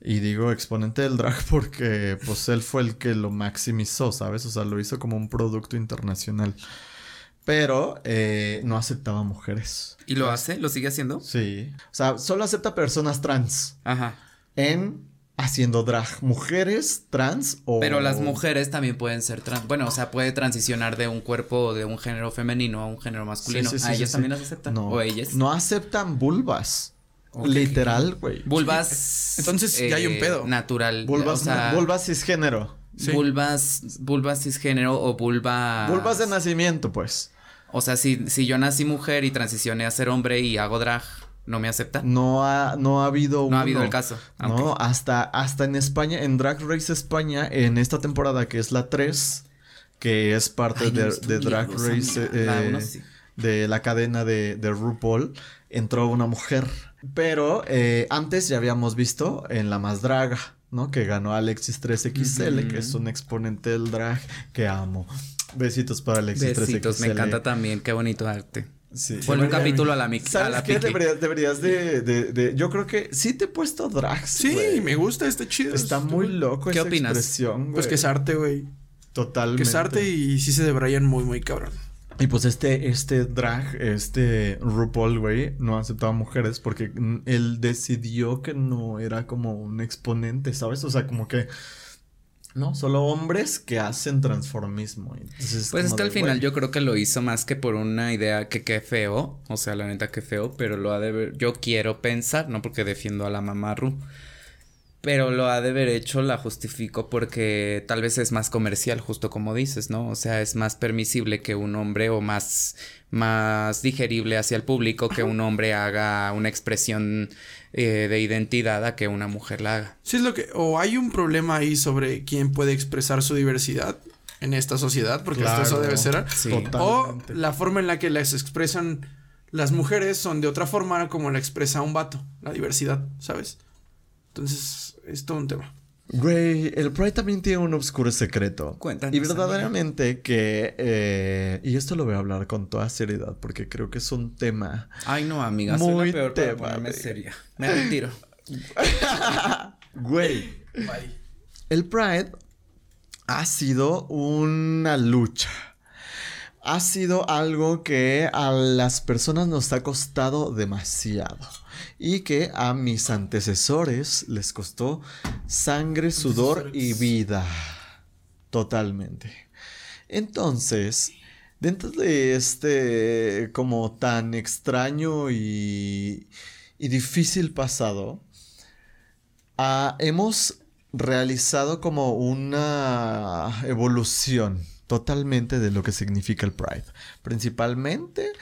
Y digo exponente del drag porque, pues, él fue el que lo maximizó, ¿sabes? O sea, lo hizo como un producto internacional. Pero eh, no aceptaba mujeres. ¿Y lo hace? ¿Lo sigue haciendo? Sí. O sea, solo acepta personas trans Ajá. en haciendo drag. Mujeres trans o... Pero las mujeres también pueden ser trans. Bueno, o sea, puede transicionar de un cuerpo de un género femenino a un género masculino. Sí, sí, sí, ¿A ellas sí. también las aceptan? No, ¿O ellas? No aceptan vulvas. Literal, güey. Vulvas. Entonces, ya hay un pedo. Natural. Vulvas, o sea, vulvas cisgénero. Sí. Vulvas, vulvas cisgénero o vulva. Vulvas de nacimiento, pues. O sea, si, si yo nací mujer y transicioné a ser hombre y hago drag, ¿no me aceptan? No ha, no ha habido No ha habido el caso. Ah, No, hasta, hasta en España, en Drag Race España, en esta temporada que es la 3, que es parte Ay, de, Drag Race. La eh, uno sí. de la cadena de, de RuPaul, entró una mujer. Pero eh, antes ya habíamos visto en La Más Draga, ¿no? Que ganó Alexis 3XL, que es un exponente del drag que amo. Besitos para Alexis Besitos, me encanta también, qué bonito arte. Sí. un capítulo a la Mickey. ¿Sabes qué? Deberías, de, Yo creo que sí te he puesto drag. Sí, me gusta, está chido. Está muy loco ¿Qué opinas? Pues que es arte, güey. Totalmente. Que es arte y sí se debrayan muy, muy cabrón. Y pues este, este drag, este RuPaul, güey, no aceptaba mujeres porque él decidió que no era como un exponente, ¿sabes? O sea, como que... No, solo hombres que hacen transformismo. pues es que al final yo creo que lo hizo más que por una idea que qué feo, o sea, la neta que feo, pero lo ha de ver, yo quiero pensar, no porque defiendo a la mamá Ru, pero lo ha de haber hecho, la justifico porque tal vez es más comercial, justo como dices, ¿no? O sea, es más permisible que un hombre o más, más digerible hacia el público que un hombre haga una expresión eh, de identidad a que una mujer la haga. Sí, es lo que. O hay un problema ahí sobre quién puede expresar su diversidad en esta sociedad, porque eso debe ser. Sí. O la forma en la que las expresan las mujeres son de otra forma como la expresa un vato, la diversidad, ¿sabes? Entonces es todo un tema. Güey, el Pride también tiene un oscuro secreto. Cuéntanos. Y verdaderamente que... Eh, y esto lo voy a hablar con toda seriedad porque creo que es un tema... Ay, no, amiga. Muy soy la peor tema, para ponerme seria. Me retiro. [laughs] Güey. Bye. El Pride ha sido una lucha. Ha sido algo que a las personas nos ha costado demasiado y que a mis antecesores les costó sangre, sudor y vida. Totalmente. Entonces, dentro de este como tan extraño y, y difícil pasado, ah, hemos realizado como una evolución totalmente de lo que significa el Pride. Principalmente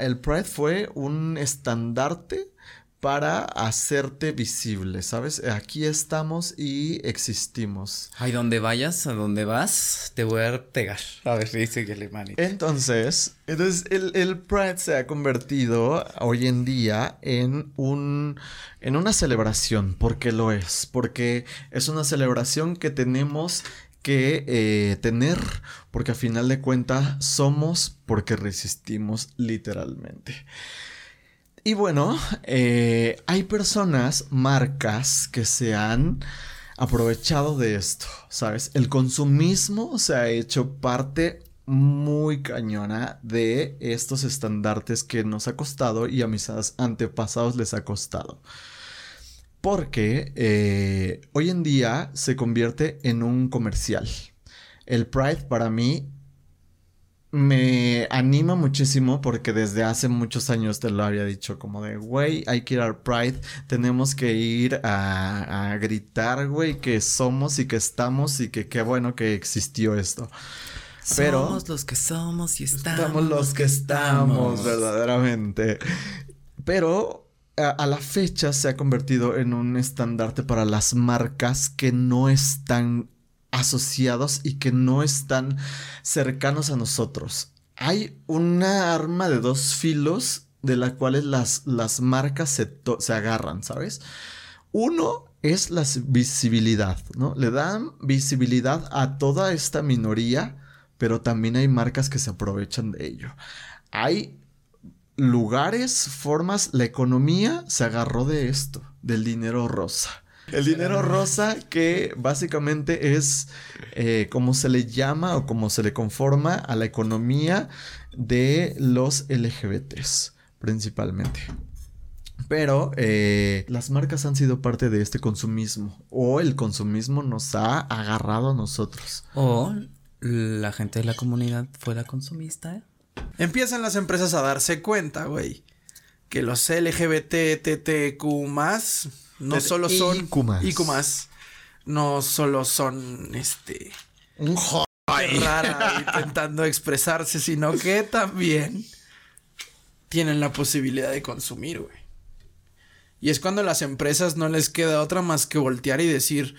El Pride fue un estandarte para hacerte visible, ¿sabes? Aquí estamos y existimos. Ay, donde vayas, a donde vas, te voy a pegar. A ver, dice que le Entonces, entonces el, el, Pride se ha convertido hoy en día en un en una celebración, porque lo es, porque es una celebración que tenemos que eh, tener, porque a final de cuentas somos porque resistimos literalmente. Y bueno, eh, hay personas, marcas que se han aprovechado de esto, ¿sabes? El consumismo se ha hecho parte muy cañona de estos estandartes que nos ha costado y a mis antepasados les ha costado. Porque eh, hoy en día se convierte en un comercial. El Pride para mí me anima muchísimo porque desde hace muchos años te lo había dicho como de, güey, hay que ir al Pride, tenemos que ir a, gritar, güey, que somos y que estamos y que qué bueno que existió esto. Pero somos los que somos y estamos. Estamos los que estamos, verdaderamente. Pero a, la fecha se ha convertido en un estandarte para las marcas que no están asociados y que no están cercanos a nosotros. Hay una arma de dos filos de la cual las, las marcas se, se agarran, ¿sabes? Uno es la visibilidad, ¿no? Le dan visibilidad a toda esta minoría, pero también hay marcas que se aprovechan de ello. Hay lugares, formas, la economía se agarró de esto, del dinero rosa. El dinero rosa que básicamente es eh, como se le llama o como se le conforma a la economía de los LGBTs principalmente. Pero eh, las marcas han sido parte de este consumismo o el consumismo nos ha agarrado a nosotros. O la gente de la comunidad fue la consumista. Empiezan las empresas a darse cuenta, güey, que los LGBTTQ más no solo son IQ más. no solo son este un rara intentando expresarse, sino que también tienen la posibilidad de consumir, güey. Y es cuando las empresas no les queda otra más que voltear y decir,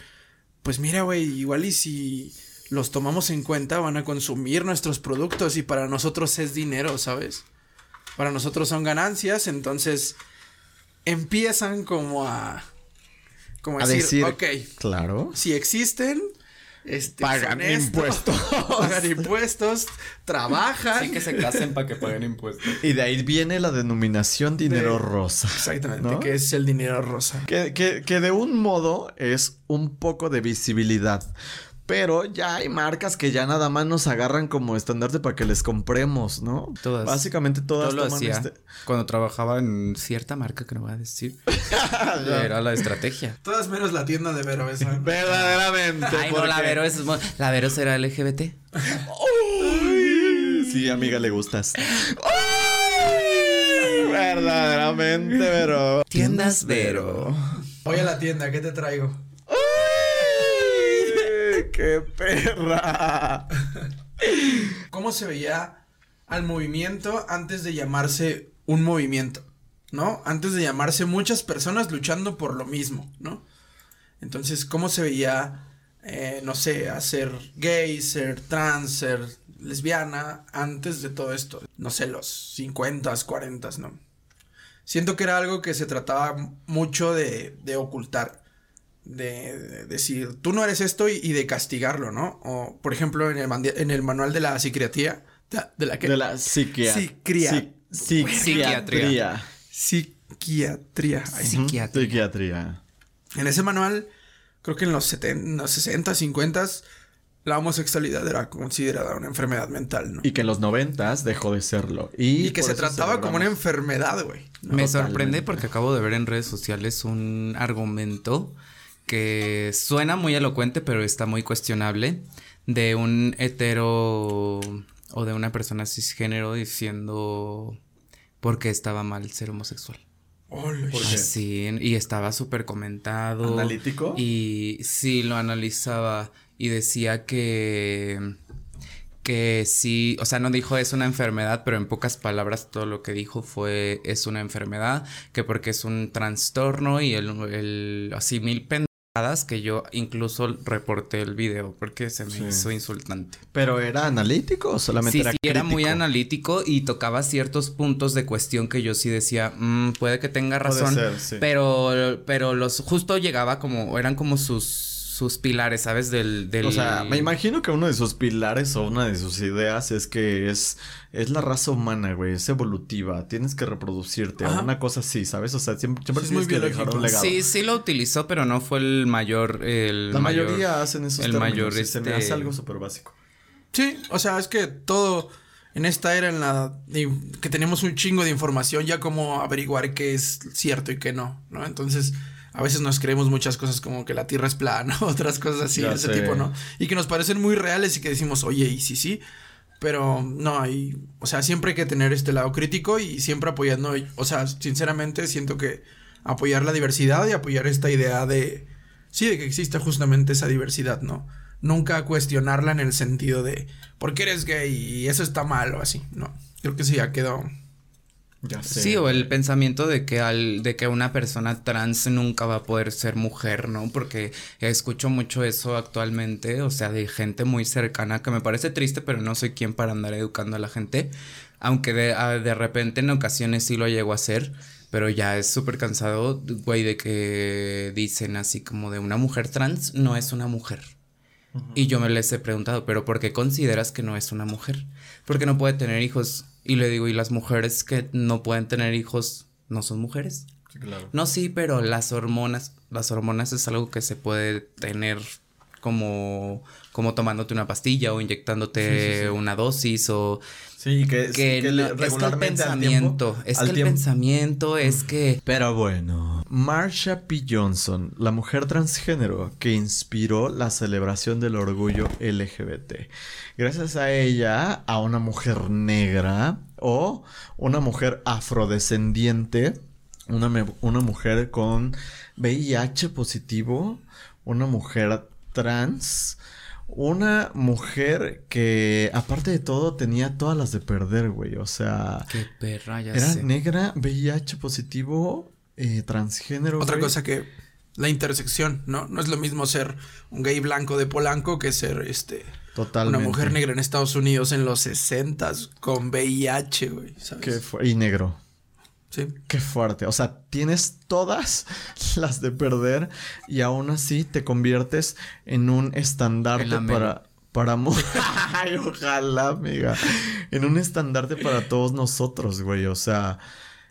pues mira, güey, igual y si los tomamos en cuenta, van a consumir nuestros productos y para nosotros es dinero, ¿sabes? Para nosotros son ganancias, entonces empiezan como a... Como a, decir, ok. Claro. Si existen, este, pagan impuestos. [laughs] pagan impuestos, trabajan. Sí, que se casen para que paguen impuestos. Y de ahí viene la denominación dinero rosa. Exactamente, que es el dinero rosa. Que, que, que de un modo es un poco de visibilidad. Pero ya hay marcas que ya nada más nos agarran como estandarte para que les compremos, ¿no? Todas. Básicamente todas lo hacía este cuando trabajaba en cierta marca que no voy a decir. [laughs] Era la estrategia. Todas menos la tienda de Vero, esa. [laughs] Verdaderamente. Ay, no, la Vero es la Vero será LGBT. sí, amiga, le gustas. Verdaderamente, Vero. Tiendas Vero. Voy a la tienda, ¿qué te traigo? ¡Qué perra! [laughs] ¿Cómo se veía al movimiento antes de llamarse un movimiento? ¿No? Antes de llamarse muchas personas luchando por lo mismo, ¿no? Entonces, ¿cómo se veía, eh, no sé, a ser gay, ser trans, ser lesbiana antes de todo esto? No sé, los 50, 40, ¿no? Siento que era algo que se trataba mucho de ocultar de, decir, tú no eres esto y, de castigarlo, ¿no? O, por ejemplo, en el, en el manual de la psiquiatría, de, la que... De la psiquiatría. psiquiatría. Psiquiatría. Psiquiatría. En ese manual, creo que en los, 70, los 60, 50 la homosexualidad era considerada una enfermedad mental, ¿no? Y que en los 90 dejó de serlo. Y, que se trataba como una enfermedad, güey. Me sorprende porque acabo de ver en redes sociales un argumento que suena muy elocuente, pero está muy cuestionable, de un hetero o de una persona cisgénero diciendo por qué estaba mal ser homosexual. Oh, sí, y estaba súper comentado. ¿Analítico? Y sí, lo analizaba y decía que que sí, o sea, no dijo es una enfermedad, pero en pocas palabras todo lo que dijo fue es una enfermedad, que porque es un trastorno y el, el así mil que yo incluso reporté el video porque se me hizo insultante. ¿Pero era analítico o solamente era sí, era muy analítico y tocaba ciertos puntos de cuestión que yo sí decía, mm, puede que tenga razón, pero, pero los justo llegaba como, eran como sus sus pilares, ¿sabes? Del, del... O sea, me imagino que uno de sus pilares o una de sus ideas es que es, es la raza humana, güey, es evolutiva, tienes que reproducirte, una cosa así, ¿sabes? O sea, siempre, siempre tienes que dejar un legado. Sí, sí lo utilizó, pero no fue el mayor, el La mayoría hacen esos el mayor, este... se me hace este algo súper básico. Sí, o sea, es que todo en esta era en la que tenemos un chingo de información ya como averiguar qué es cierto y qué no, ¿no? Entonces, a veces nos creemos muchas cosas como que la Tierra es plana, [laughs] otras cosas así, de ese tipo, ¿no? Y que nos parecen muy reales y que decimos, oye, y sí, sí. Pero no, hay, o sea, siempre hay que tener este lado crítico y siempre apoyando, o sea, sinceramente siento que apoyar la diversidad y apoyar esta idea de, sí, de que exista justamente esa diversidad, ¿no? Nunca cuestionarla en el sentido de, ¿por qué eres gay? Y eso está mal o así, no. Creo que sí, ya quedó Sí, o el pensamiento de que al, de que una persona trans nunca va a poder ser mujer, ¿no? Porque escucho mucho eso actualmente, o sea, de gente muy cercana, que me parece triste, pero no soy quien para andar educando a la gente. Aunque de, de repente en ocasiones sí lo llego a hacer, pero ya es súper cansado, güey, de que dicen así como de una mujer trans no es una mujer. Y yo me les he preguntado, pero ¿por qué consideras que no es una mujer? Porque no puede tener hijos y le digo, ¿y las mujeres que no pueden tener hijos no son mujeres? Sí, claro. No, sí, pero las hormonas, las hormonas es algo que se puede tener como, como tomándote una pastilla o inyectándote una dosis o Sí, que, es que, el pensamiento, es que el pensamiento es que... Pero bueno, Marsha P. Johnson, la mujer transgénero que inspiró la celebración del orgullo LGBT. Gracias a ella, a una mujer negra o una mujer afrodescendiente, una, una mujer con VIH positivo, una mujer trans, una mujer que, aparte de todo, tenía todas las de perder, güey. O sea. Qué perra, ya Era negra, VIH positivo, eh, transgénero. Otra cosa que. La intersección, ¿no? No es lo mismo ser un gay blanco de Polanco que ser este. Totalmente. Una mujer negra en Estados Unidos en los 60 con VIH, güey. ¿sabes? fue? Y negro. Sí. Qué fuerte. O sea, tienes todas [laughs] las de perder y aún así te conviertes en un estandarte para. Para [laughs] Ay, ojalá, amiga. En un estandarte para todos nosotros, güey. O sea,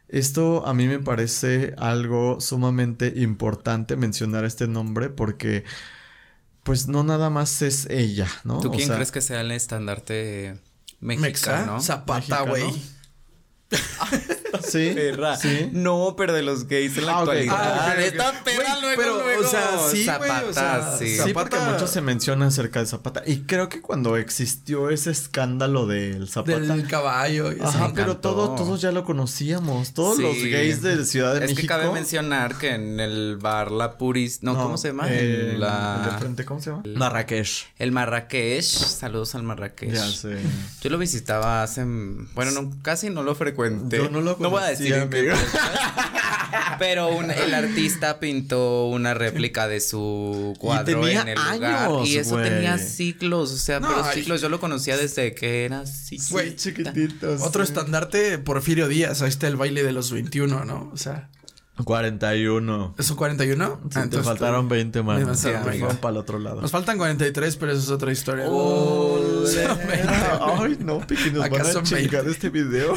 esto a mí me parece algo sumamente importante mencionar este nombre porque, pues, no nada más es ella, ¿no? ¿Tú quién crees que sea el estandarte mexicano? Zapata, güey. Sí, [laughs] sí. No, pero de los gays en la ah, actualidad. Ah, esta perra luego, pero, luego. O sea, sí, Zapata, o sea, sí. Zapata... Sí, porque mucho se menciona acerca de Zapata. Y creo que cuando existió ese escándalo del Zapata. Del caballo. Y Ajá, pero todo, todos ya lo conocíamos. Todos los gays de Ciudad de México. Es que cabe mencionar que en el bar La Puris... No, ¿cómo se llama? El, la... de frente, ¿cómo se llama? Marrakech. El Marrakech. Saludos al Marrakech. Ya sé. Yo lo visitaba hace... Bueno, no, casi no lo frecuenté. Yo no lo No voy a decir [laughs] Pero el artista pintó una réplica de su cuadro en el lugar. y eso tenía siglos, o sea, pero siglos. Yo lo conocía desde que era así. Güey, chiquititos. Otro estandarte, Porfirio Díaz. Ahí está el baile de los 21, ¿no? O sea. 41. ¿Eso 41? Sí, te faltaron 20 más. para el otro lado. Nos faltan 43, pero eso es otra historia. Oh, [laughs] Ay, no, Piqui, nos van a chingar este video.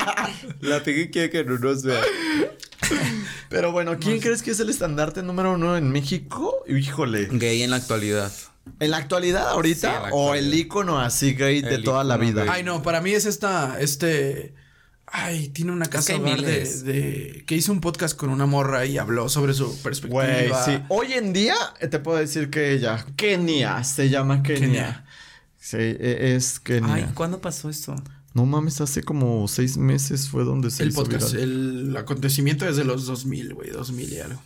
[laughs] La Piqui quiere que no nos vea. Pero bueno, ¿quién crees que es el estandarte número uno en México? Híjole. Gay en la actualidad. ¿En la actualidad ahorita? ¿O el icono así gay de toda la vida? Ay, no, para mí es esta, este Ay, tiene una casa de, que hizo un podcast con una morra y habló sobre su perspectiva. Güey, sí. Hoy en día eh, te puedo decir que ella, Kenia, se llama Kenia. Kenia. Sí, e, es Kenia. Ay, ¿cuándo pasó esto? No mames, hace como seis meses fue donde se el hizo podcast, El acontecimiento es de los 2000, güey, 2000 y algo.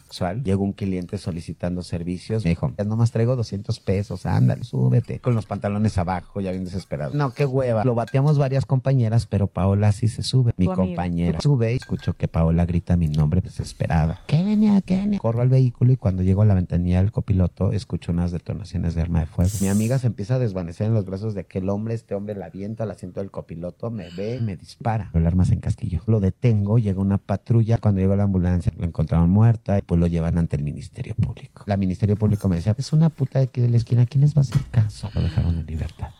Llegó un cliente solicitando servicios. Me dijo, nomás traigo 200 pesos, ándale, súbete. Con los pantalones abajo, ya bien desesperado. No, qué hueva. Lo bateamos varias compañeras, pero Paola sí se sube. Mi compañera sube y escucho que Paola grita mi nombre desesperada. Kenia, Kenia. Corro al vehículo y cuando llego a la ventanilla del copiloto, escucho unas detonaciones de arma de fuego. Mi amiga se empieza a desvanecer en los brazos de aquel hombre. Este hombre la avienta al asiento del copiloto me ve, me dispara. El arma se encasquilló. Lo detengo, llega una patrulla. Cuando llegó la ambulancia, lo encontraron muerta y pues lo llevan ante el Ministerio Público. La Ministerio Público me decía, es una puta de aquí de la esquina, ¿quién les va a hacer caso? Lo dejaron en libertad.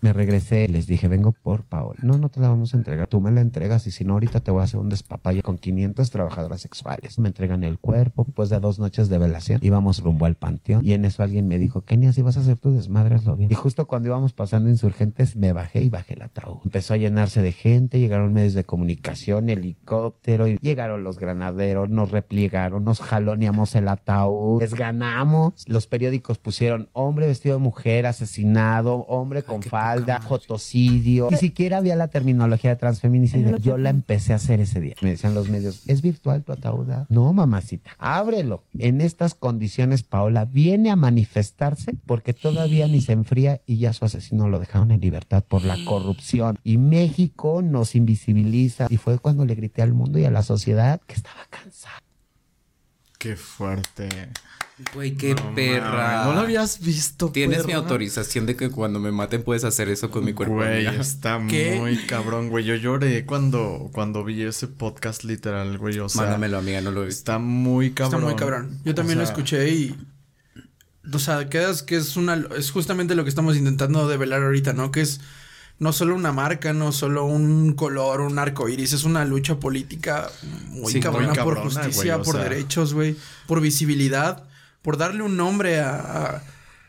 Me regresé, les dije, vengo por Paola. No, no te la vamos a entregar. Tú me la entregas y si no, ahorita te voy a hacer un despapalle con 500 trabajadoras sexuales. Me entregan el cuerpo. Después de dos noches de velación, íbamos rumbo al panteón y en eso alguien me dijo, Kenia, si vas a hacer tu desmadre, hazlo bien. Y justo cuando íbamos pasando insurgentes, me bajé y bajé el ataúd. Empezó a llenarse de gente, llegaron medios de comunicación, helicóptero, y llegaron los granaderos, nos repliegaron, nos jaloneamos el ataúd, les ganamos. Los periódicos pusieron hombre vestido de mujer, asesinado, hombre con falda, fotocidio. Ni siquiera había la terminología de transfeminicidio. Yo la empecé a hacer ese día. Me decían los medios, ¿es virtual tu ataúd? No, mamacita, ábrelo. En estas condiciones, Paola viene a manifestarse porque todavía ni se enfría y ya su asesino lo dejaron en libertad por la corrupción. Y México nos invisibiliza. Y fue cuando le grité al mundo y a la sociedad que estaba cansada. Qué fuerte. Güey, qué perra. No lo habías visto. Tienes mi autorización de que cuando me maten puedes hacer eso con mi cuerpo. Güey, está muy cabrón, güey. Yo lloré cuando, cuando vi ese podcast literal, güey. O sea, Mándamelo, amiga, no lo he visto. Está muy cabrón. Está muy cabrón. Yo también lo escuché y. O sea, quedas que es una. Es justamente lo que estamos intentando develar ahorita, ¿no? Que es no solo una marca, no solo un color, un arco iris, es una lucha política muy cabrona, por justicia, por derechos, güey, por visibilidad por darle un nombre a,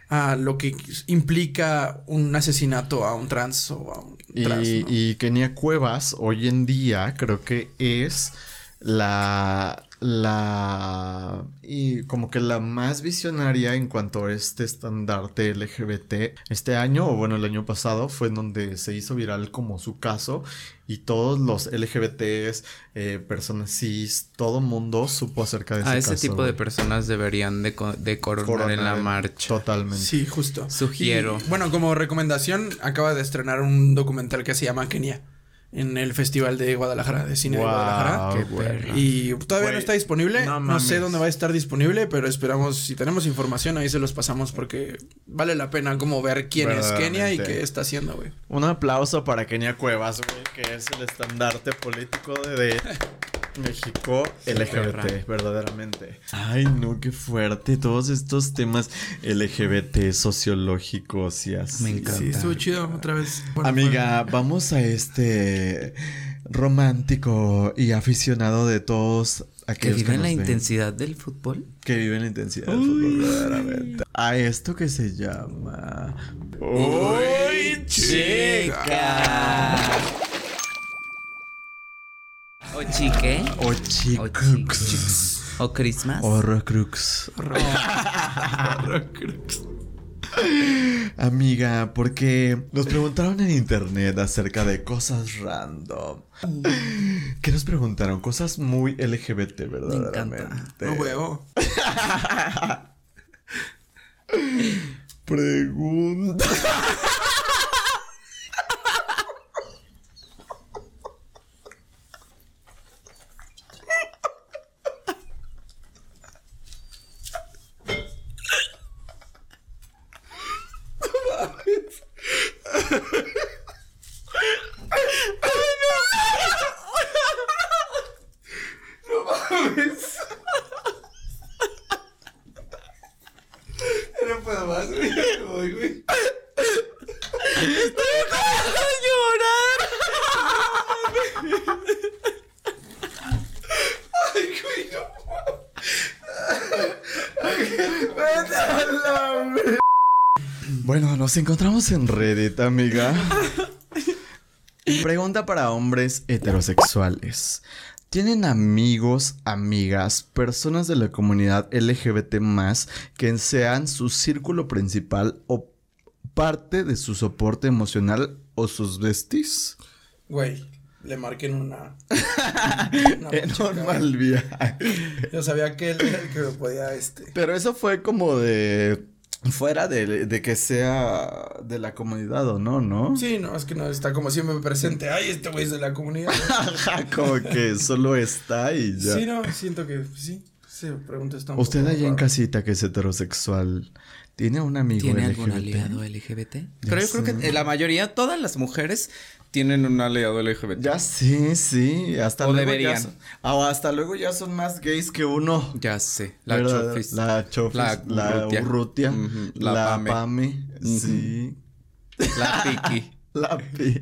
a, lo que implica un asesinato a un trans o a un trans. Y, y Kenia Cuevas hoy en día creo que es la la y como que la más visionaria en cuanto a este estandarte LGBT este año o bueno el año pasado fue en donde se hizo viral como su caso y todos los LGBTs eh, personas cis todo mundo supo acerca de ese a ese tipo de personas deberían de, de coronar, en la marcha. totalmente. Sí justo. Sugiero. Bueno como recomendación acaba de estrenar un documental que se llama Kenia en el Festival de Guadalajara, de Cine de Guadalajara. y todavía no está disponible. No, sé dónde va a estar disponible, pero esperamos, si tenemos información, ahí se los pasamos porque vale la pena como ver quién es Kenia y qué está haciendo, güey. Un aplauso para Kenia Cuevas, güey, que es el estandarte político de México LGBT, verdaderamente. Ay, no, qué fuerte. Todos estos temas LGBT sociológicos y así. Me encanta. Sí, estuvo chido otra vez. Amiga, vamos a este romántico y aficionado de todos que vive en la intensidad del fútbol. Que vive en la intensidad del fútbol, verdaderamente. A esto que se llama. ¡Uy, chica! O chique. O chicux. O Christmas. O Rocrux. Rocrux. Amiga, porque nos preguntaron en internet acerca de cosas random. ¿Qué nos preguntaron? Cosas muy LGBT, verdaderamente. No huevo. [laughs] Pregunta. Nos encontramos en Reddit, amiga. Pregunta para hombres heterosexuales. ¿Tienen amigos, amigas, personas de la comunidad LGBT que sean su círculo principal o parte de su soporte emocional o sus besties? Güey, le marquen una. [laughs] una mal viaje. Yo sabía que él era el que podía este. Pero eso fue como de fuera de, que sea de la comunidad o no, ¿no? Sí, no, es que no está como siempre presente. Ay, este güey es de la comunidad. [laughs] como que solo está y ya. Sí, no, siento que sí. Sí, pregunta está Usted allá en casita que es heterosexual, ¿tiene un amigo ¿Tiene algún aliado LGBT? Pero yo creo que la mayoría, todas las mujeres tienen un aliado LGBT. Ya sí, sí. Hasta luego deberían. Ya ah, hasta luego ya son más gays que uno. Ya sé. La chofis. La chofis. La, urrutia. La, pame. Sí. La piqui. [laughs] La piqui.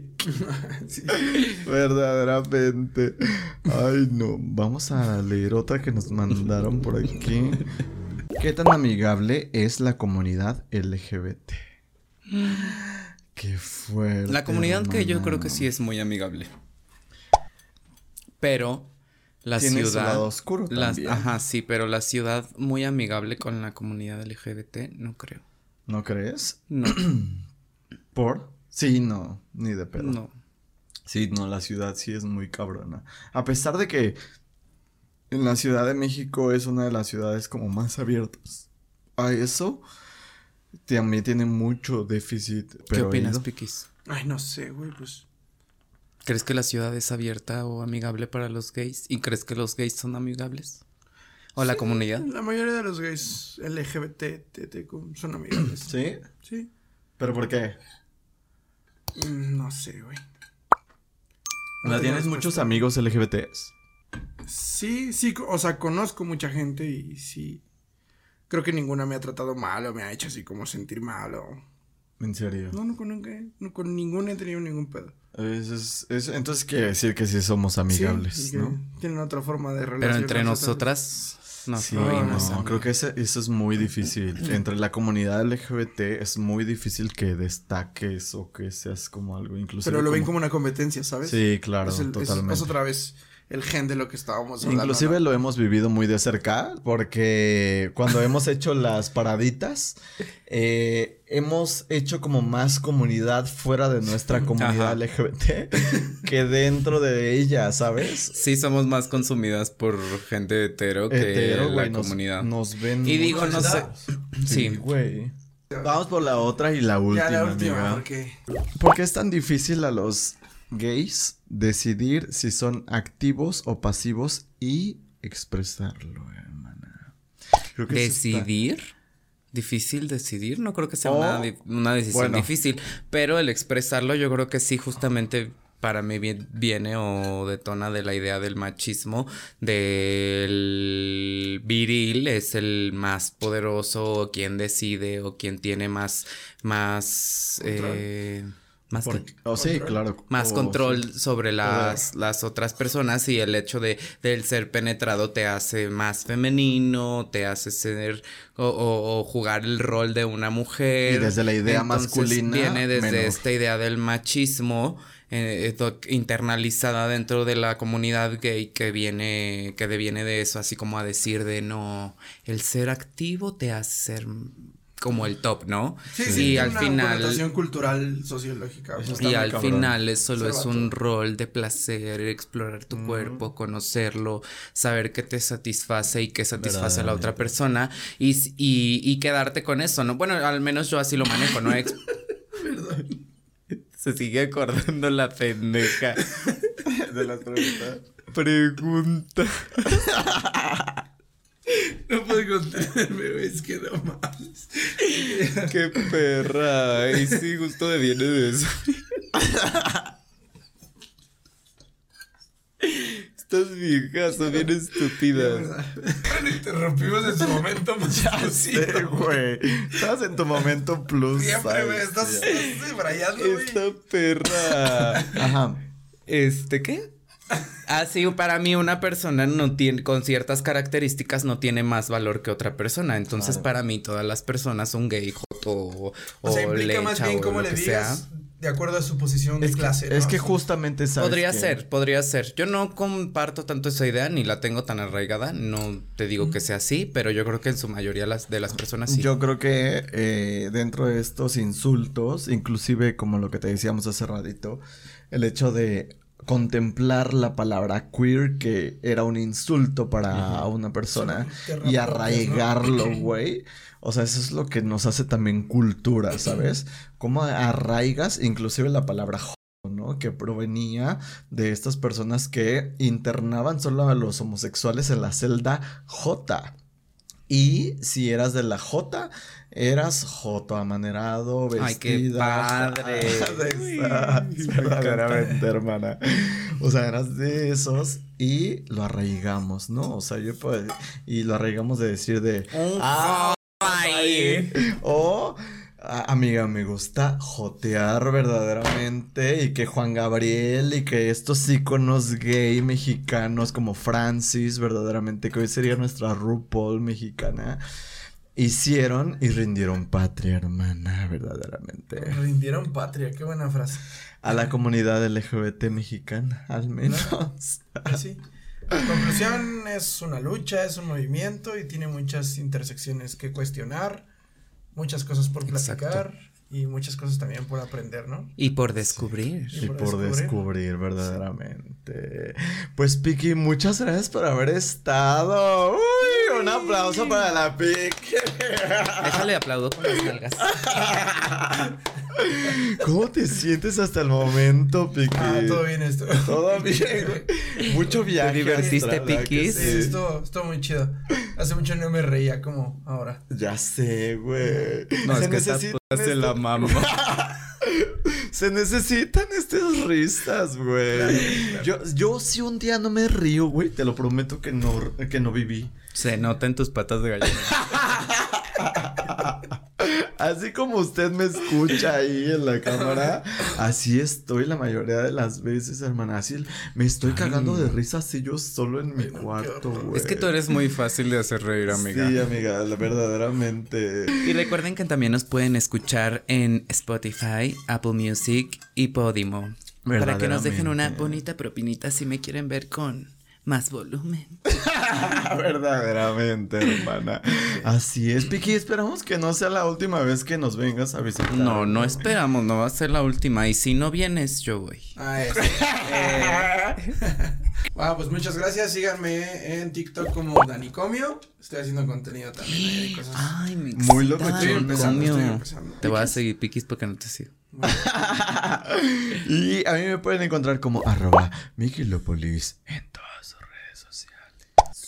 Verdaderamente. Ay, no. Vamos a leer otra que nos mandaron por aquí. ¿Qué tan amigable es la comunidad LGBT? Qué fuerte. La comunidad que yo creo que sí es muy amigable. Pero la ciudad. lado oscuro ajá, sí, pero la ciudad muy amigable con la comunidad LGBT, no creo. ¿No crees? No. [clears throat] ¿Por? Sí, no, ni de pedo. No. Sí, no, la ciudad sí es muy cabrona. A pesar de que en la Ciudad de México es una de las ciudades como más abiertas a eso también tiene mucho déficit. ¿Qué opinas, Piquis? Ay, no sé, güey, pues. ¿Crees que la ciudad es abierta o amigable para los gays? ¿Y crees que los gays son amigables? ¿O la comunidad? La mayoría de los gays LGBT son amigables. ¿Sí? Sí. ¿Pero por qué? Mm, no sé, güey. ¿No ¿Tienes muchos amigos LGBTs? Sí, sí, o sea, conozco mucha gente y sí creo que ninguna me ha tratado mal o me ha hecho así como sentir mal o... ¿En serio? No, no, con, no, con ninguna he tenido ningún pedo. entonces quiere decir que sí somos amigables, ¿no? Tienen otra forma de relación. Pero entre nosotras... No, sí, no, creo que eso es muy difícil. Entre la comunidad LGBT es muy difícil que destaques o que seas como algo inclusive. Pero lo ven como una competencia, ¿sabes? Sí, claro, totalmente. es, otra vez el gen de lo que estábamos hablando. Inclusive lo hemos vivido muy de cerca porque cuando hemos hecho las paraditas, eh, hemos hecho como más comunidad fuera de nuestra comunidad LGBT [laughs] que dentro de ella, ¿sabes? Sí, somos más consumidas por gente hetero que la comunidad. Nos ven. Y digo, no sé. Sí, güey. Vamos por la otra y la última, ya, la última ¿Por qué es tan difícil a los gays decidir si son activos o pasivos y expresarlo, hermana. ¿Decidir? Difícil decidir, no creo que sea una, decisión difícil, pero el expresarlo yo creo que sí justamente para mí viene o detona de la idea del machismo, del viril es el más poderoso, o quien decide, o quien tiene más, más, eh, más oh, sí, claro. Más oh, control sobre las, las, otras personas y el hecho de del ser penetrado te hace más femenino, te hace ser o, jugar el rol de una mujer. Y desde la idea masculina. Viene desde esta idea del machismo eh, internalizada dentro de la comunidad gay que viene, que deviene de eso, así como a decir de no, el ser activo te hace ser como el top, ¿no? Sí, sí, y al una final cultural sociológica. Y al final es solo es un rol de placer, explorar tu cuerpo, conocerlo, saber qué te satisface y qué satisface a la otra persona y, y, y, quedarte con eso, ¿no? Bueno, al menos yo así lo manejo, ¿no? Perdón. [laughs] [laughs] Se sigue acordando la pendeja [laughs] de la pregunta. Pregunta. No puedo contenerme, es que no más. [laughs] Qué perra. Y sí, justo me viene de eso. [laughs] Estas viejas son bien estúpidas. Bueno, interrumpimos en su momento más [laughs] ya sé, güey. Estás en tu momento plus. Siempre, güey. Estás, estás güey. Esta perra. Ajá. ¿Este qué? Ah, sí, para mí una persona no tiene, con ciertas características no tiene más valor que otra persona. Entonces, para mí todas las personas son gay, joto o, o, sea, implica más bien cómo le digas de acuerdo a su posición de clase. Es que justamente sabes Podría ser, podría ser. Yo no comparto tanto esa idea ni la tengo tan arraigada. No te digo que sea así, pero yo creo que en su mayoría las, de las personas sí. Yo creo que eh, dentro de estos insultos, inclusive como lo que te decíamos hace ratito, el hecho de contemplar la palabra queer que era un insulto para una persona y arraigarlo, güey. O sea, eso es lo que nos hace también cultura, ¿sabes? Cómo arraigas inclusive la palabra ¿no? Que provenía de estas personas que internaban solo a los homosexuales en la celda J. Y si eras de la J, eras joto amanerado, vestida. Ay, qué padre. [laughs] hermana. O sea, eras de esos y lo arraigamos, ¿no? O sea, yo puedo... Y lo arraigamos de decir de... ¡Ah! Ay. O... Amiga, me gusta jotear verdaderamente y que Juan Gabriel y que estos íconos gay mexicanos como Francis, verdaderamente, que hoy sería nuestra RuPaul mexicana, hicieron y rindieron patria, hermana, verdaderamente. Rindieron patria, qué buena frase. A la comunidad LGBT mexicana, al menos. Sí. En conclusión, es una lucha, es un movimiento y tiene muchas intersecciones que cuestionar muchas cosas por platicar y muchas cosas también por aprender, ¿no? Y por descubrir. Y, por, descubrir. verdaderamente. Pues Piki, muchas gracias por haber estado. Uy, un aplauso para la Piki. Déjale aplaudo con las nalgas. [laughs] ¿Cómo te sientes hasta el momento, Piki? Ah, todo bien esto. Todo [laughs] bien, Mucho viaje. ¿Te divertiste, Piki? Sí, estuvo, estuvo muy chido. Hace mucho no me reía como ahora. Ya sé, güey. No, Se es que necesita se la mamá. [laughs] Se necesitan estas risas, güey. Yo, yo si un día no me río, güey, te lo prometo que no, que no viví. Se nota en tus patas de gallina. [laughs] Así como usted me escucha ahí en la cámara, así estoy la mayoría de las veces, hermana. Así me estoy cagando de risa así yo solo en mi cuarto, güey. Es que tú eres muy fácil de hacer reír, amiga. Sí, amiga, verdaderamente. Y recuerden que también nos pueden escuchar en Spotify, Apple Music y Podimo. Para que nos dejen una bonita propinita si me quieren ver con más volumen. [laughs] [laughs] Verdaderamente, hermana. Así es, Piki. Esperamos que no sea la última vez que nos vengas a visitar. No, no esperamos, no va a ser la última. Y si no vienes, yo voy. Ah, [laughs] ah, pues muchas gracias. Síganme en TikTok como Danicomio. Estoy haciendo contenido también. Hay cosas Ay, me Muy loco, Te voy a seguir, Pikis, porque no te sigo. y a mí me pueden encontrar como arroba Mikilopolis en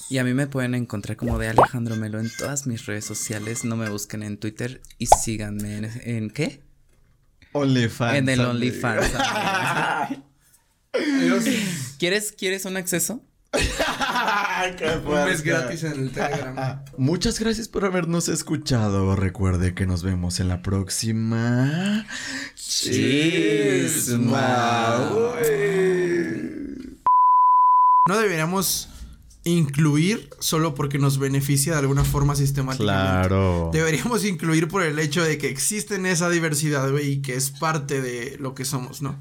y a mí me pueden encontrar como de Alejandro Melo en todas mis redes sociales. No me busquen en Twitter y síganme en, ¿en qué? OnlyFans. En el OnlyFans. ¿Quieres, ¿Quieres un acceso? un mes gratis en el Telegram. Muchas gracias por habernos escuchado. Recuerde que nos vemos en la próxima. Chisma. No deberíamos incluir solo porque nos beneficia de alguna forma sistemáticamente. Claro. Deberíamos incluir por el hecho de que existe esa diversidad, güey, y que es parte de lo que somos, ¿no?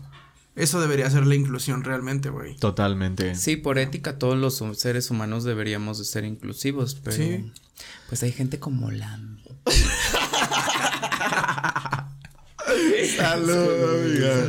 Eso debería ser la inclusión realmente, güey. Totalmente. Sí, por ética todos los seres humanos deberíamos de ser inclusivos, pero sí. pues hay gente como la [laughs] Salud, amiga.